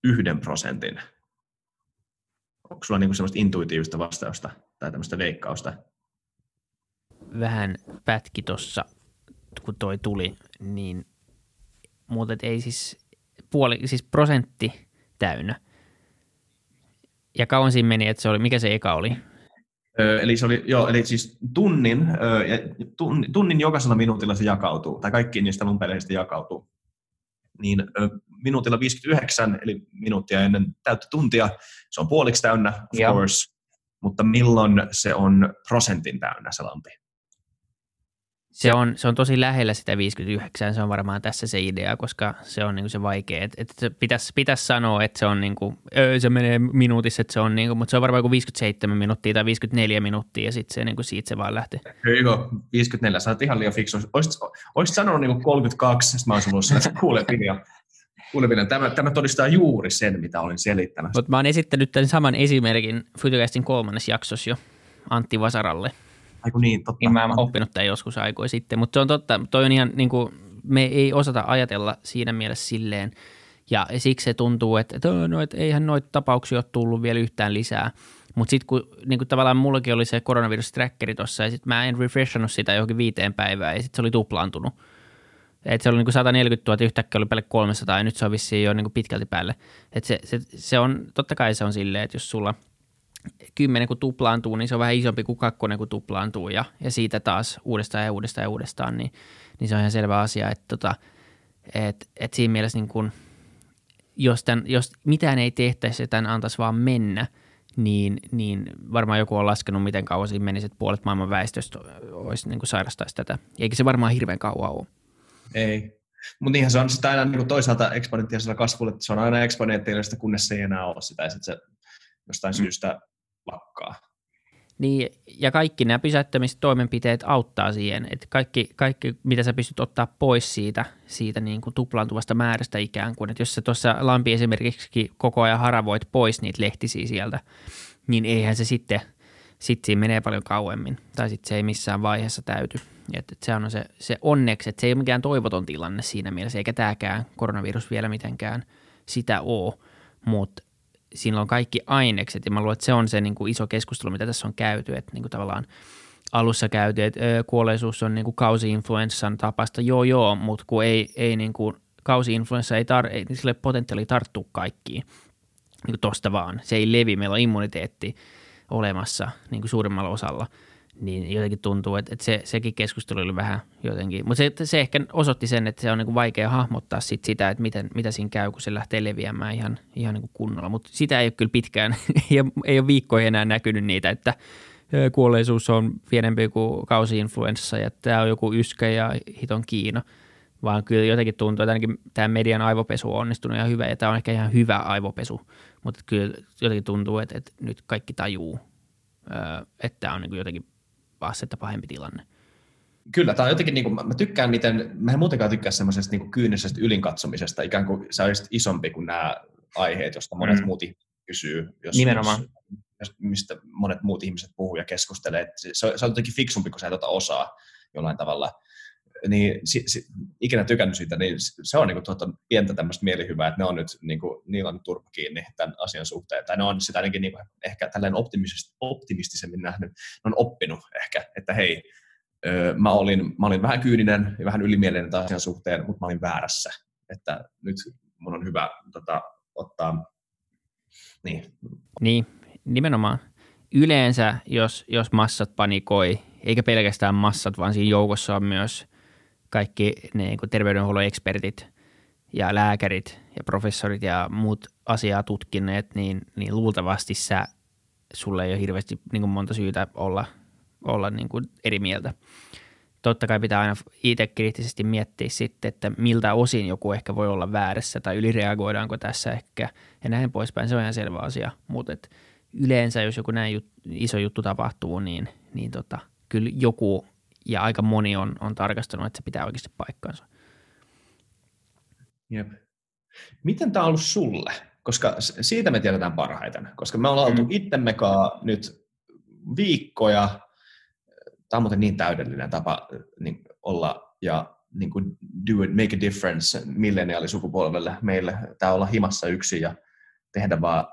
yhden prosentin? Onko sulla niinku semmoista intuitiivista vastausta tai tämmöistä veikkausta? Vähän pätki tuossa, kun toi tuli, niin mutta ei siis puoli, siis prosentti täynnä. Ja kauan siinä meni, että se oli, mikä se eka oli? Eli se oli, joo, eli siis tunnin, tunnin, tunnin jokaisella minuutilla se jakautuu, tai kaikki niistä lumpeleista jakautuu. Niin minuutilla 59, eli minuuttia ennen täyttä tuntia, se on puoliksi täynnä, of joo. course, mutta milloin se on prosentin täynnä se lampi? Se on, se on tosi lähellä sitä 59, se on varmaan tässä se idea, koska se on niinku se vaikea. Et, et se pitäisi, pitäisi sanoa, että se on niinku, öö, se menee minuutissa, että se on niinku, mutta se on varmaan joku 57 minuuttia tai 54 minuuttia ja sitten se niinku siitä se vaan lähtee. Joo, 54, sä oot ihan liian fiksu. Oisit, oisit sanonut niinku 32, sitten mä olisin ollut että kuule Pinja, kuule tämä, tämä todistaa juuri sen, mitä olin selittänyt. Mutta mä oon esittänyt tämän saman esimerkin Futurecastin kolmannes jaksossa jo Antti Vasaralle – Aiku niin, totta. Niin mä oon oppinut tämän joskus aikoja sitten, mutta se on totta, toi on ihan niin kuin, me ei osata ajatella siinä mielessä silleen, ja siksi se tuntuu, että, että, no, että eihän noita tapauksia ole tullut vielä yhtään lisää. Mutta sitten kun niin kuin tavallaan mullakin oli se koronavirus-trackeri tuossa, ja sitten mä en refreshannut sitä johonkin viiteen päivään, ja sitten se oli tuplaantunut. Et se oli niin kuin 140 000, yhtäkkiä oli päälle 300, ja nyt se on vissiin jo niin kuin pitkälti päälle. Et se, se, se on, totta kai se on silleen, että jos sulla – kymmenen kun tuplaantuu, niin se on vähän isompi kuin kakkonen kun tuplaantuu ja, ja siitä taas uudestaan ja uudestaan ja uudestaan, niin, niin se on ihan selvä asia, että tota, et, et siinä mielessä niin kun, jos, tämän, jos mitään ei tehtäisi ja tämän antaisi vaan mennä, niin, niin varmaan joku on laskenut, miten kauan siinä menisi, että puolet maailman väestöstä olisi niin kuin sairastaisi tätä. Eikä se varmaan hirveän kauan ole. Ei. Mutta niinhän se on sitä aina niin toisaalta eksponentiaalisella kasvulla, että se on aina eksponentiaalista, kunnes se ei enää ole sitä. Ja se jostain mm. syystä lakkaa. Niin, ja kaikki nämä pysäyttämistoimenpiteet auttaa siihen, että kaikki, kaikki mitä sä pystyt ottaa pois siitä, siitä niin kuin tuplaantuvasta määrästä ikään kuin, että jos sä tuossa lampi esimerkiksi koko ajan haravoit pois niitä lehtisiä sieltä, niin eihän se sitten, sitten siinä menee paljon kauemmin, tai sitten se ei missään vaiheessa täyty. Että et se on se, se onneksi, että se ei ole mikään toivoton tilanne siinä mielessä, eikä tämäkään koronavirus vielä mitenkään sitä ole, mutta siinä on kaikki ainekset ja mä luulen, että se on se niin kuin iso keskustelu, mitä tässä on käyty, että niin kuin tavallaan alussa käyty, että kuolleisuus on niin kuin kausi-influenssan tapasta, joo joo, mutta kun ei, ei niin kuin, kausi-influenssa ei, tar- ei sille potentiaali tarttuu kaikkiin niin kuin tosta vaan, se ei levi, meillä on immuniteetti olemassa niin kuin suurimmalla osalla, niin jotenkin tuntuu, että, että se, sekin keskustelu oli vähän jotenkin, mutta se, se ehkä osoitti sen, että se on niin vaikea hahmottaa sit sitä, että miten, mitä siinä käy, kun se lähtee leviämään ihan, ihan niin kunnolla, mutta sitä ei ole kyllä pitkään, ei ole, ei ole viikkoja enää näkynyt niitä, että kuolleisuus on pienempi kuin kausi-influenssa ja tämä on joku yskä ja hiton Kiina, vaan kyllä jotenkin tuntuu, että ainakin tämä median aivopesu on onnistunut ihan hyvä ja tämä on ehkä ihan hyvä aivopesu, mutta kyllä jotenkin tuntuu, että, että nyt kaikki tajuu, että tämä on niin jotenkin astetta pahempi tilanne. Kyllä, tämä on jotenkin, niin kuin, mä tykkään miten, mä en muutenkaan tykkää semmoisesta niin kyynisestä ylinkatsomisesta, ikään kuin sä olisit isompi kuin nämä aiheet, joista monet mm. muut kysyy. Jos, Nimenomaan. Jos, mistä monet muut ihmiset puhuu ja keskustelee. Se, se on jotenkin fiksumpi, kun sä et ota osaa jollain tavalla. Niin si, si, ikinä tykännyt siitä, niin se on niin kuin, pientä tämmöistä mielihyvää, että ne on nyt, niin kuin, niillä on turpa kiinni tämän asian suhteen. Tai ne on sitä ainakin niin kuin, ehkä tälleen optimistisemmin nähnyt, ne on oppinut ehkä, että hei, mä olin, mä olin vähän kyyninen ja vähän ylimielinen tämän asian suhteen, mutta mä olin väärässä. Että nyt mun on hyvä tota, ottaa, niin. Niin, nimenomaan. Yleensä, jos, jos massat panikoi, eikä pelkästään massat, vaan siinä joukossa on myös kaikki niin terveydenhuollon ekspertit ja lääkärit ja professorit ja muut asiaa tutkineet, niin, niin luultavasti sä, sulle ei ole hirveästi niin kuin monta syytä olla – olla niin kuin eri mieltä. Totta kai pitää aina itse kriittisesti miettiä sitten, että miltä osin joku ehkä voi olla väärässä tai ylireagoidaanko tässä ehkä ja näin poispäin. Se on ihan selvä asia, mutta yleensä jos joku näin jut, iso juttu tapahtuu, niin, niin tota, kyllä joku ja aika moni on, on tarkastanut, että se pitää oikeasti paikkaansa. Jep. Miten tämä on ollut sulle? Koska siitä me tiedetään parhaiten, koska me ollaan oltu mm. itsemmekaan nyt viikkoja tämä on muuten niin täydellinen tapa niin olla ja niin kuin do it, make a difference milleniaalisukupolvelle meille. Tämä olla himassa yksin ja tehdä vaan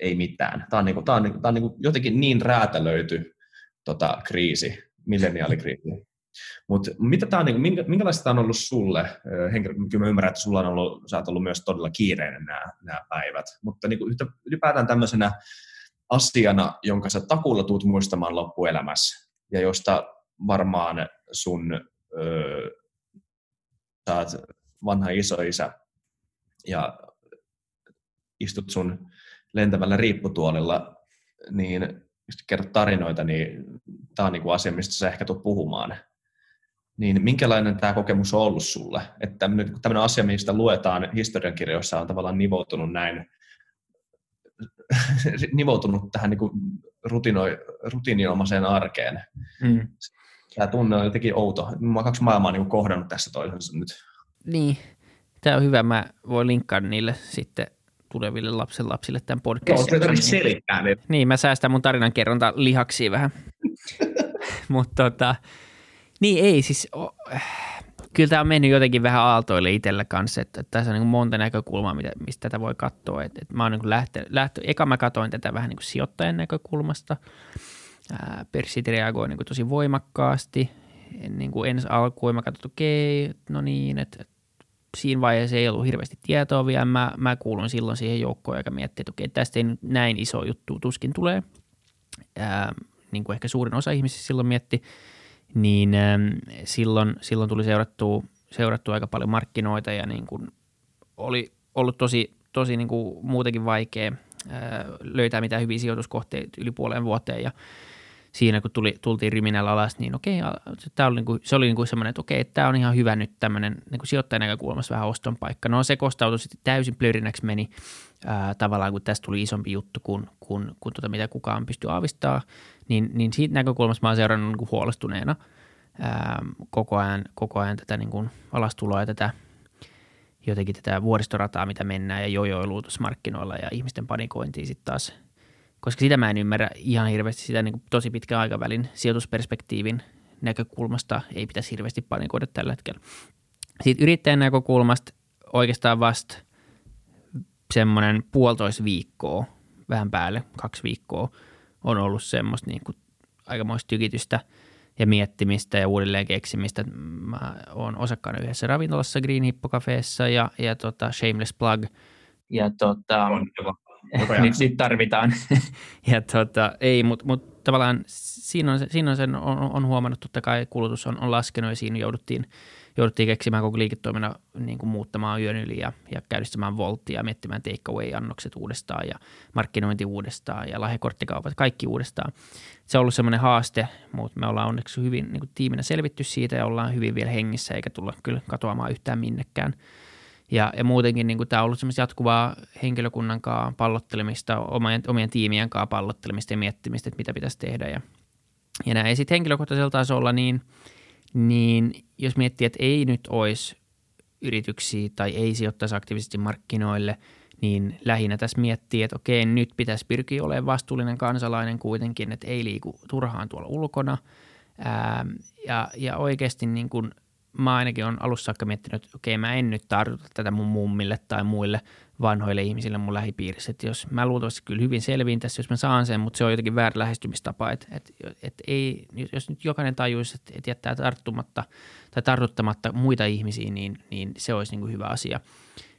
ei mitään. Tämä on, niin kuin, tämä on, niin kuin, tämä on niin kuin jotenkin niin räätälöity tota, kriisi, milleniaalikriisi. Mutta mitä tämä on, niin kuin, minkälaista tämä on ollut sulle? Henkilö, kyllä mä ymmärrän, että sulla on ollut, sä oot ollut myös todella kiireinen nämä, nämä päivät, mutta niin yhtä, ylipäätään tämmöisenä asiana, jonka sä takuulla tuut muistamaan loppuelämässä, ja josta varmaan sun saat vanha isoisä ja istut sun lentävällä riipputuolilla, niin kerrot tarinoita, niin tämä on niinku asia, mistä sä ehkä tulet puhumaan. Niin minkälainen tämä kokemus on ollut sulle? Että tämmöinen asia, mistä luetaan historiankirjoissa, on tavallaan nivoutunut näin nivoutunut tähän niin kuin rutinoi, rutiininomaiseen arkeen. Mm. Tämä tunne on jotenkin outo. Mä oon kaksi maailmaa niin kohdannut tässä toisensa nyt. Niin, tämä on hyvä. Mä voin linkkaa niille sitten tuleville lapsen lapsille tämän podcastin. Joo, se selittää niin. niin, mä säästän mun tarinan kerronta lihaksi vähän. Mutta tota, niin ei siis, oh, kyllä tämä on mennyt jotenkin vähän aaltoille itsellä kanssa, että, että tässä on niin monta näkökulmaa, mitä, mistä tätä voi katsoa. Että, että mä oon niin lähtö, lähtö, eka mä katsoin tätä vähän niin kuin sijoittajan näkökulmasta. Ää, Perssit reagoi niin kuin tosi voimakkaasti. Niin kuin ensi alkuun mä katsoin, okei, no niin, että siinä vaiheessa ei ollut hirveästi tietoa vielä. Mä, mä kuulun silloin siihen joukkoon, joka miettii, että okei, tästä ei näin iso juttu tuskin tulee. Ää, niin kuin ehkä suurin osa ihmisistä silloin mietti niin ähm, silloin, silloin tuli seurattua, seurattua aika paljon markkinoita ja niin kuin oli ollut tosi, tosi niin kuin muutenkin vaikea äh, löytää mitään hyviä sijoituskohteita yli puoleen vuoteen ja siinä kun tuli, tultiin Riminällä alas, niin okei, tämä oli niin kuin, se oli niin kuin semmoinen, että okei, tämä on ihan hyvä nyt tämmöinen niin sijoittajan näkökulmassa vähän oston paikka. No se kostautui sitten täysin plörinäksi meni ää, tavallaan, kun tästä tuli isompi juttu kuin, kuin, kuin tota, mitä kukaan pystyy aavistaa, niin, niin siitä näkökulmasta mä oon seurannut niin kuin huolestuneena ää, koko ajan, koko ajan tätä niin kuin alastuloa ja tätä jotenkin tätä vuoristorataa, mitä mennään ja jojoilua markkinoilla ja ihmisten panikointia sitten taas – koska sitä mä en ymmärrä ihan hirveästi sitä niin kuin tosi pitkän aikavälin sijoitusperspektiivin näkökulmasta ei pitäisi hirveästi panikoida tällä hetkellä. Sitten yrittäjän näkökulmasta oikeastaan vasta semmoinen puolitoista viikkoa, vähän päälle kaksi viikkoa, on ollut semmoista niin kuin aikamoista tykitystä ja miettimistä ja uudelleen keksimistä. Mä oon osakkaana yhdessä ravintolassa Green Hippo Cafeessa ja, ja tota Shameless Plug. Ja tota, nyt, nyt tarvitaan. ja tota, ei, mutta mut tavallaan siinä on, siinä on sen, on, on huomannut, totta kai kulutus on, on laskenut ja siinä jouduttiin, jouduttiin keksimään koko liiketoiminnan niin kuin muuttamaan yön yli ja, ja käynnistämään volttia ja miettimään takeaway-annokset uudestaan ja markkinointi uudestaan ja lahjakorttikaupat, kaikki uudestaan. Se on ollut semmoinen haaste, mutta me ollaan onneksi hyvin niin kuin tiiminä selvitty siitä ja ollaan hyvin vielä hengissä eikä tulla kyllä katoamaan yhtään minnekään – ja, ja muutenkin niin tämä on ollut semmoista jatkuvaa henkilökunnan kanssa pallottelemista, omien, omien tiimien kanssa pallottelemista ja miettimistä, että mitä pitäisi tehdä. Ja, ja näin. sitten henkilökohtaisella tasolla, niin, niin jos miettii, että ei nyt olisi yrityksiä tai ei sijoittaisi aktiivisesti markkinoille, niin lähinnä tässä miettii, että okei, nyt pitäisi pyrkiä olemaan vastuullinen kansalainen kuitenkin, että ei liiku turhaan tuolla ulkona. Ää, ja, ja oikeasti niin kuin mä ainakin on alussa saakka miettinyt, että okei, mä en nyt tartuta tätä mun mummille tai muille vanhoille ihmisille mun lähipiirissä. Että jos mä luultavasti kyllä hyvin selviin tässä, jos mä saan sen, mutta se on jotenkin väärä lähestymistapa. Että, että, että ei, jos nyt jokainen tajuisi, että, että jättää tarttumatta tai tartuttamatta muita ihmisiä, niin, niin se olisi niin kuin hyvä asia.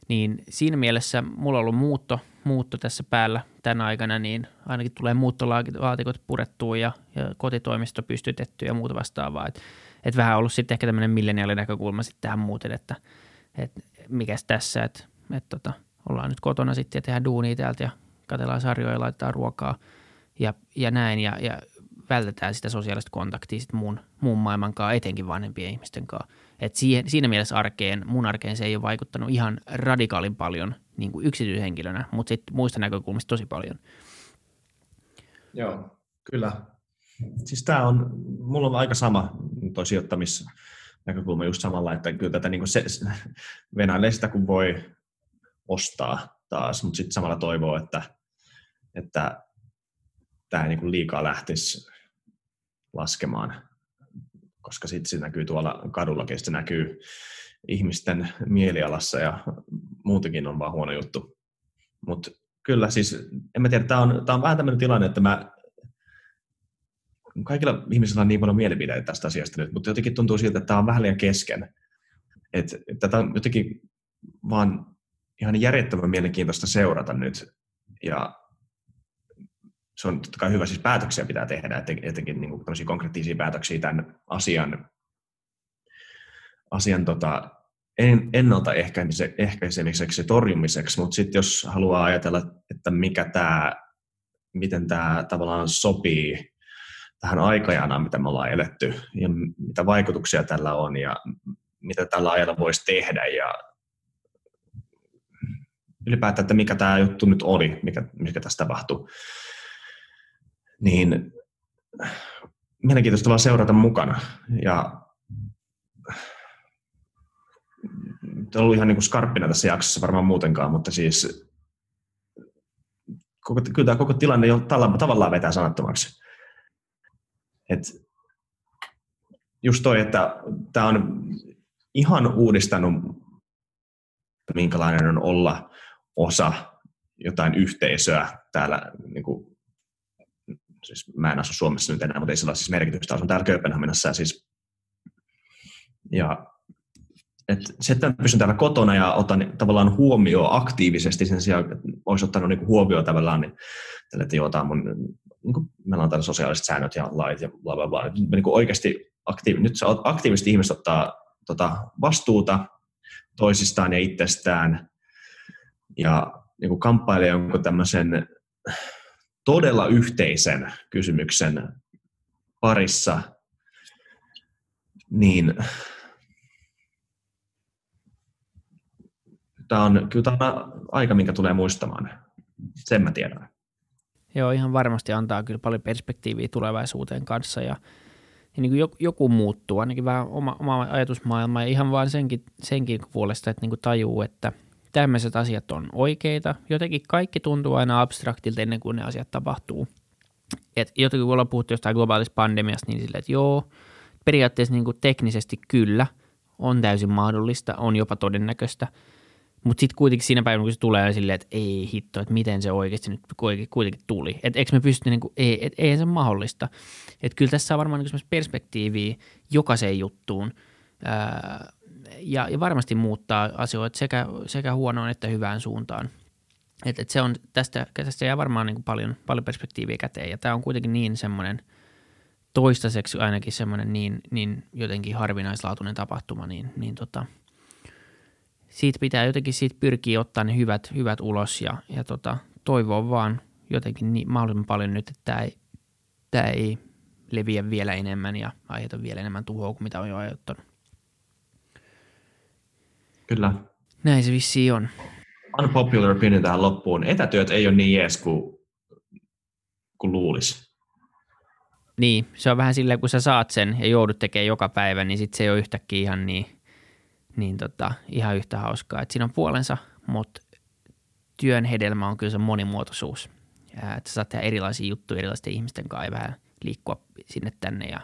Niin siinä mielessä mulla on ollut muutto, muutto tässä päällä tänä aikana, niin ainakin tulee muuttolaatikot purettua ja, ja kotitoimisto pystytetty ja muuta vastaavaa. Että että vähän ollut sitten ehkä tämmöinen milleniaalinäkökulma sitten tähän muuten, että, että mikäs tässä, että, että tota, ollaan nyt kotona sitten ja tehdään duunia täältä ja katsellaan sarjoja ja laitetaan ruokaa ja, ja näin ja, ja vältetään sitä sosiaalista kontaktia sitten muun, muun maailman kanssa, etenkin vanhempien ihmisten kanssa. Et siihen, siinä mielessä arkeen, mun arkeen se ei ole vaikuttanut ihan radikaalin paljon niin kuin yksityishenkilönä, mutta sitten muista näkökulmista tosi paljon. Joo, kyllä. Siis tämä on, mulla on aika sama toi sijoittamisnäkökulma just samalla, että kyllä tätä niin se, venäilee sitä kun voi ostaa taas, mutta sitten samalla toivoo, että, että tämä niin liikaa lähtisi laskemaan, koska sitten se näkyy tuolla kadulla, se näkyy ihmisten mielialassa ja muutenkin on vaan huono juttu. Mutta kyllä siis, en mä tiedä, tämä on, tää on vähän tämmöinen tilanne, että mä kaikilla ihmisillä on niin paljon mielipiteitä tästä asiasta nyt, mutta jotenkin tuntuu siltä, että tämä on vähän liian kesken. Että tätä on jotenkin vaan ihan järjettömän mielenkiintoista seurata nyt. Ja se on totta kai hyvä, siis päätöksiä pitää tehdä, etenkin niin kuin konkreettisia päätöksiä tämän asian, asian tota, ennaltaehkäisemiseksi ja torjumiseksi, mutta sitten jos haluaa ajatella, että mikä tämä, miten tämä tavallaan sopii tähän aikajanaan, mitä me ollaan eletty ja mitä vaikutuksia tällä on ja mitä tällä ajalla voisi tehdä ja ylipäätään, että mikä tämä juttu nyt oli, mikä, mikä tässä tapahtui, niin mielenkiintoista vaan seurata mukana. Ja ollut ihan niin kuin skarppina tässä jaksossa varmaan muutenkaan, mutta siis koko, kyllä tämä koko tilanne jo tavallaan vetää sanattomaksi. Et just toi, että tämä on ihan uudistanut, minkälainen on olla osa jotain yhteisöä täällä, niin kuin, siis mä en asu Suomessa nyt enää, mutta ei sillä siis merkitystä, asun täällä Kööpenhaminassa ja siis ja et se, että pysyn täällä kotona ja otan tavallaan huomioon aktiivisesti sen sijaan, että olisi ottanut niin huomioon tavallaan, niin tälle, että joo, tämä mun niin kuin, meillä on tällaiset sosiaaliset säännöt ja lait ja bla bla bla. Nyt, niin oikeasti aktiiv- nyt se aktiivisesti ihmiset ottaa tota, vastuuta toisistaan ja itsestään ja niin kamppailee jonkun tämmöisen todella yhteisen kysymyksen parissa, niin tämä on kyllä tämä aika, minkä tulee muistamaan. Sen mä tiedän. Joo, ihan varmasti antaa kyllä paljon perspektiiviä tulevaisuuteen kanssa ja, ja niin kuin joku muuttuu, ainakin vähän oma, oma ajatusmaailma ja ihan vaan senkin, senkin puolesta, että niin kuin tajuu, että tämmöiset asiat on oikeita. Jotenkin kaikki tuntuu aina abstraktilta ennen kuin ne asiat tapahtuu. Et jotenkin kun ollaan puhuttu jostain globaalista pandemiasta, niin silleen, että joo, periaatteessa niin kuin teknisesti kyllä on täysin mahdollista, on jopa todennäköistä – mutta sitten kuitenkin siinä päivänä, kun se tulee silleen, että ei hitto, että miten se oikeasti nyt kuitenkin tuli. Että eikö me pysty, niin kuin, ei, et, eihän se mahdollista. Että kyllä tässä on varmaan niin perspektiiviä jokaiseen juttuun. Ää, ja, ja varmasti muuttaa asioita sekä, sekä huonoon että hyvään suuntaan. Et, et se on, tästä, tästä jää varmaan niin kuin paljon, paljon perspektiiviä käteen ja tämä on kuitenkin niin semmoinen toistaiseksi ainakin semmoinen niin, niin jotenkin harvinaislaatuinen tapahtuma, niin, niin tota, siitä pitää jotenkin siitä pyrkiä ottaa ne hyvät, hyvät ulos ja, ja tota, toivoa vaan jotenkin niin, mahdollisimman paljon nyt, että tämä ei, tämä ei leviä vielä enemmän ja aiheuta vielä enemmän tuhoa kuin mitä on jo aiheuttanut. Kyllä. Näin se vissiin on. Unpopular opinion tähän loppuun. Etätyöt ei ole niin jees kuin, kuin luulisi. Niin, se on vähän silleen, kun sä saat sen ja joudut tekemään joka päivä, niin sit se ei ole yhtäkkiä ihan niin, niin tota, ihan yhtä hauskaa. Et siinä on puolensa, mutta työn hedelmä on kyllä se monimuotoisuus. Ja, että sä saat tehdä erilaisia juttuja erilaisten ihmisten kanssa ja vähän liikkua sinne tänne ja,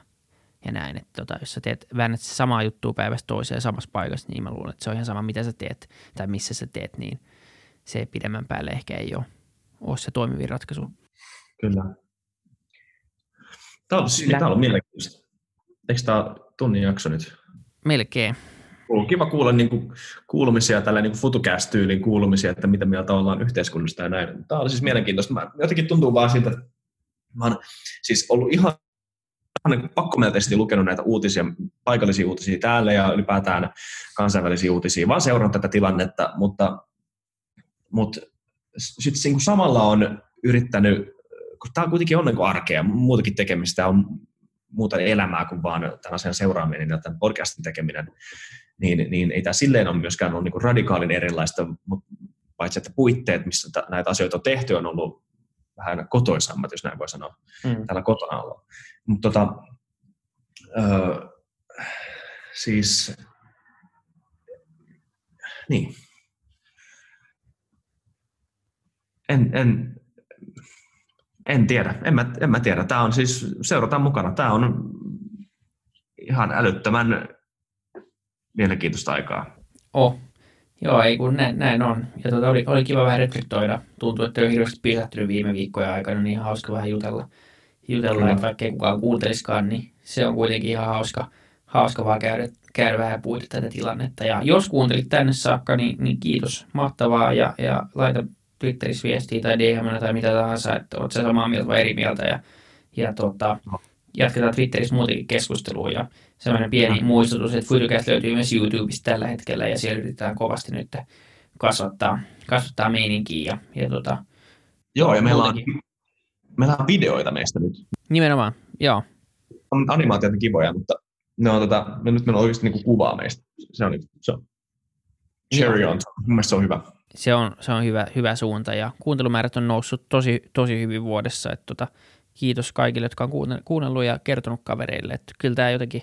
ja näin. Että tota, jos sä teet, väännät samaa juttua päivästä toiseen samassa paikassa, niin mä luulen, että se on ihan sama, mitä sä teet tai missä sä teet, niin se pidemmän päälle ehkä ei ole, ole se toimivin ratkaisu. Kyllä. Tämä on, siis, tämä on mielenkiintoista. Eikö tämä tunnin jakso nyt? Melkein. On kiva kuulla niin kuin, kuulumisia, tällä niin futucast-tyylin kuulumisia, että mitä mieltä ollaan yhteiskunnasta ja näin. Tämä on siis mielenkiintoista. Mä, jotenkin tuntuu vaan siltä, että mä oon siis ollut ihan niin pakkomielteisesti lukenut näitä uutisia, paikallisia uutisia täällä ja ylipäätään kansainvälisiä uutisia, vaan seurannut tätä tilannetta, mutta, mutta sitten niin samalla on yrittänyt, kun tämä kuitenkin on niin arkea, muutakin tekemistä, on muuta elämää kuin vaan tämän asian seuraaminen ja tämän podcastin tekeminen, niin, niin ei tämä silleen ole myöskään ollut niin radikaalin erilaista, mutta paitsi että puitteet, missä näitä asioita on tehty, on ollut vähän kotoisammat, jos näin voi sanoa, mm. täällä kotona olla. Mutta tota, öö, siis, niin. En, en, en tiedä, en mä, en mä tiedä. Tämä on siis, seurataan mukana. Tämä on ihan älyttömän mielenkiintoista aikaa. Oh, Joo, ei kun näin, näin on. Ja tuota, oli, oli kiva vähän reflektoida. Tuntuu, että on hirveästi pysähtynyt viime viikkojen aikana, niin hauska vähän jutella. jutella että vaikka ei kukaan kuuntelisikaan, niin se on kuitenkin ihan hauska, hauska vaan käydä, käydä vähän puhuta tätä tilannetta. Ja jos kuuntelit tänne saakka, niin, niin kiitos. Mahtavaa ja, ja laita Twitterissä viestiä tai DM tai mitä tahansa, että olet samaa mieltä vai eri mieltä. Ja, ja tota, jatketaan Twitterissä muutenkin keskustelua ja sellainen pieni muistutus, että Foodcast löytyy myös YouTubesta tällä hetkellä ja siellä yritetään kovasti nyt kasvattaa, kasvattaa meininkiä. Ja, ja tota, Joo, ja meillä on, meillä on videoita meistä nyt. Nimenomaan, joo. On animaatiot kivoja, mutta ne on, tota, me nyt meillä on oikeasti niinku kuvaa meistä. Se on, se on cherry on. Se on hyvä. Se on, se on hyvä, hyvä suunta ja kuuntelumäärät on noussut tosi, tosi hyvin vuodessa. Että tota, kiitos kaikille, jotka on kuunnellut ja kertonut kavereille. Että kyllä tämä jotenkin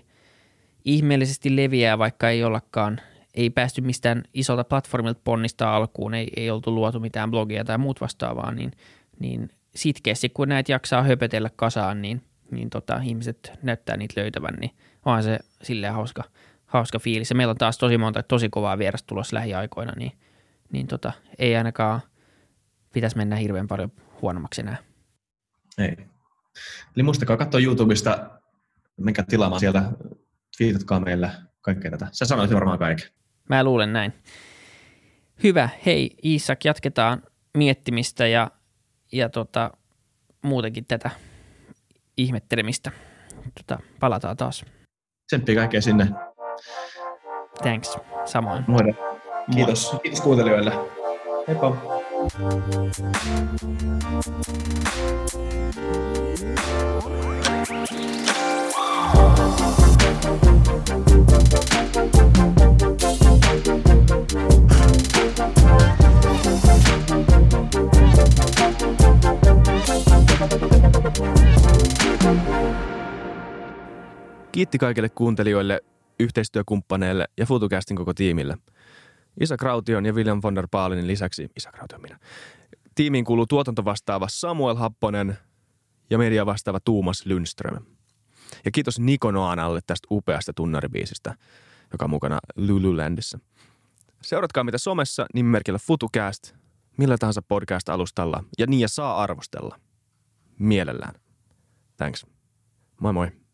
ihmeellisesti leviää, vaikka ei ollakaan, ei päästy mistään isolta platformilta ponnistaa alkuun, ei, ei oltu luotu mitään blogia tai muut vastaavaa, niin, niin sitkeästi kun näitä jaksaa höpötellä kasaan, niin, niin tota, ihmiset näyttää niitä löytävän, niin onhan se silleen hauska, hauska fiilis. Ja meillä on taas tosi monta tosi kovaa vierasta tulossa lähiaikoina, niin, niin tota, ei ainakaan pitäisi mennä hirveän paljon huonommaksi enää. Ei. Eli muistakaa katsoa YouTubesta, mikä tilaamaan sieltä, twiitatkaa meillä kaikkea tätä. Sä sanoit varmaan kaiken. Mä luulen näin. Hyvä. Hei Iisak, jatketaan miettimistä ja, ja tota, muutenkin tätä ihmettelemistä. Tota, palataan taas. Tsemppiä kaikkea sinne. Thanks. Samoin. Moi. Kiitos. Moi. Kiitos kuuntelijoille. Heippa. Kiitti kaikille kuuntelijoille, yhteistyökumppaneille ja FutuCastin koko tiimille. Isa Kraution ja William von der Baalinin lisäksi, Isa Kraution minä, tiimiin kuuluu tuotantovastaava Samuel Happonen ja media vastaava Tuumas Lundström. Ja kiitos Niko Noanalle tästä upeasta tunnaribiisistä, joka on mukana Lululandissa. Seuratkaa mitä somessa nimimerkillä FutuCast, millä tahansa podcast-alustalla ja niin ja saa arvostella. Mielellään. Thanks. Moi moi.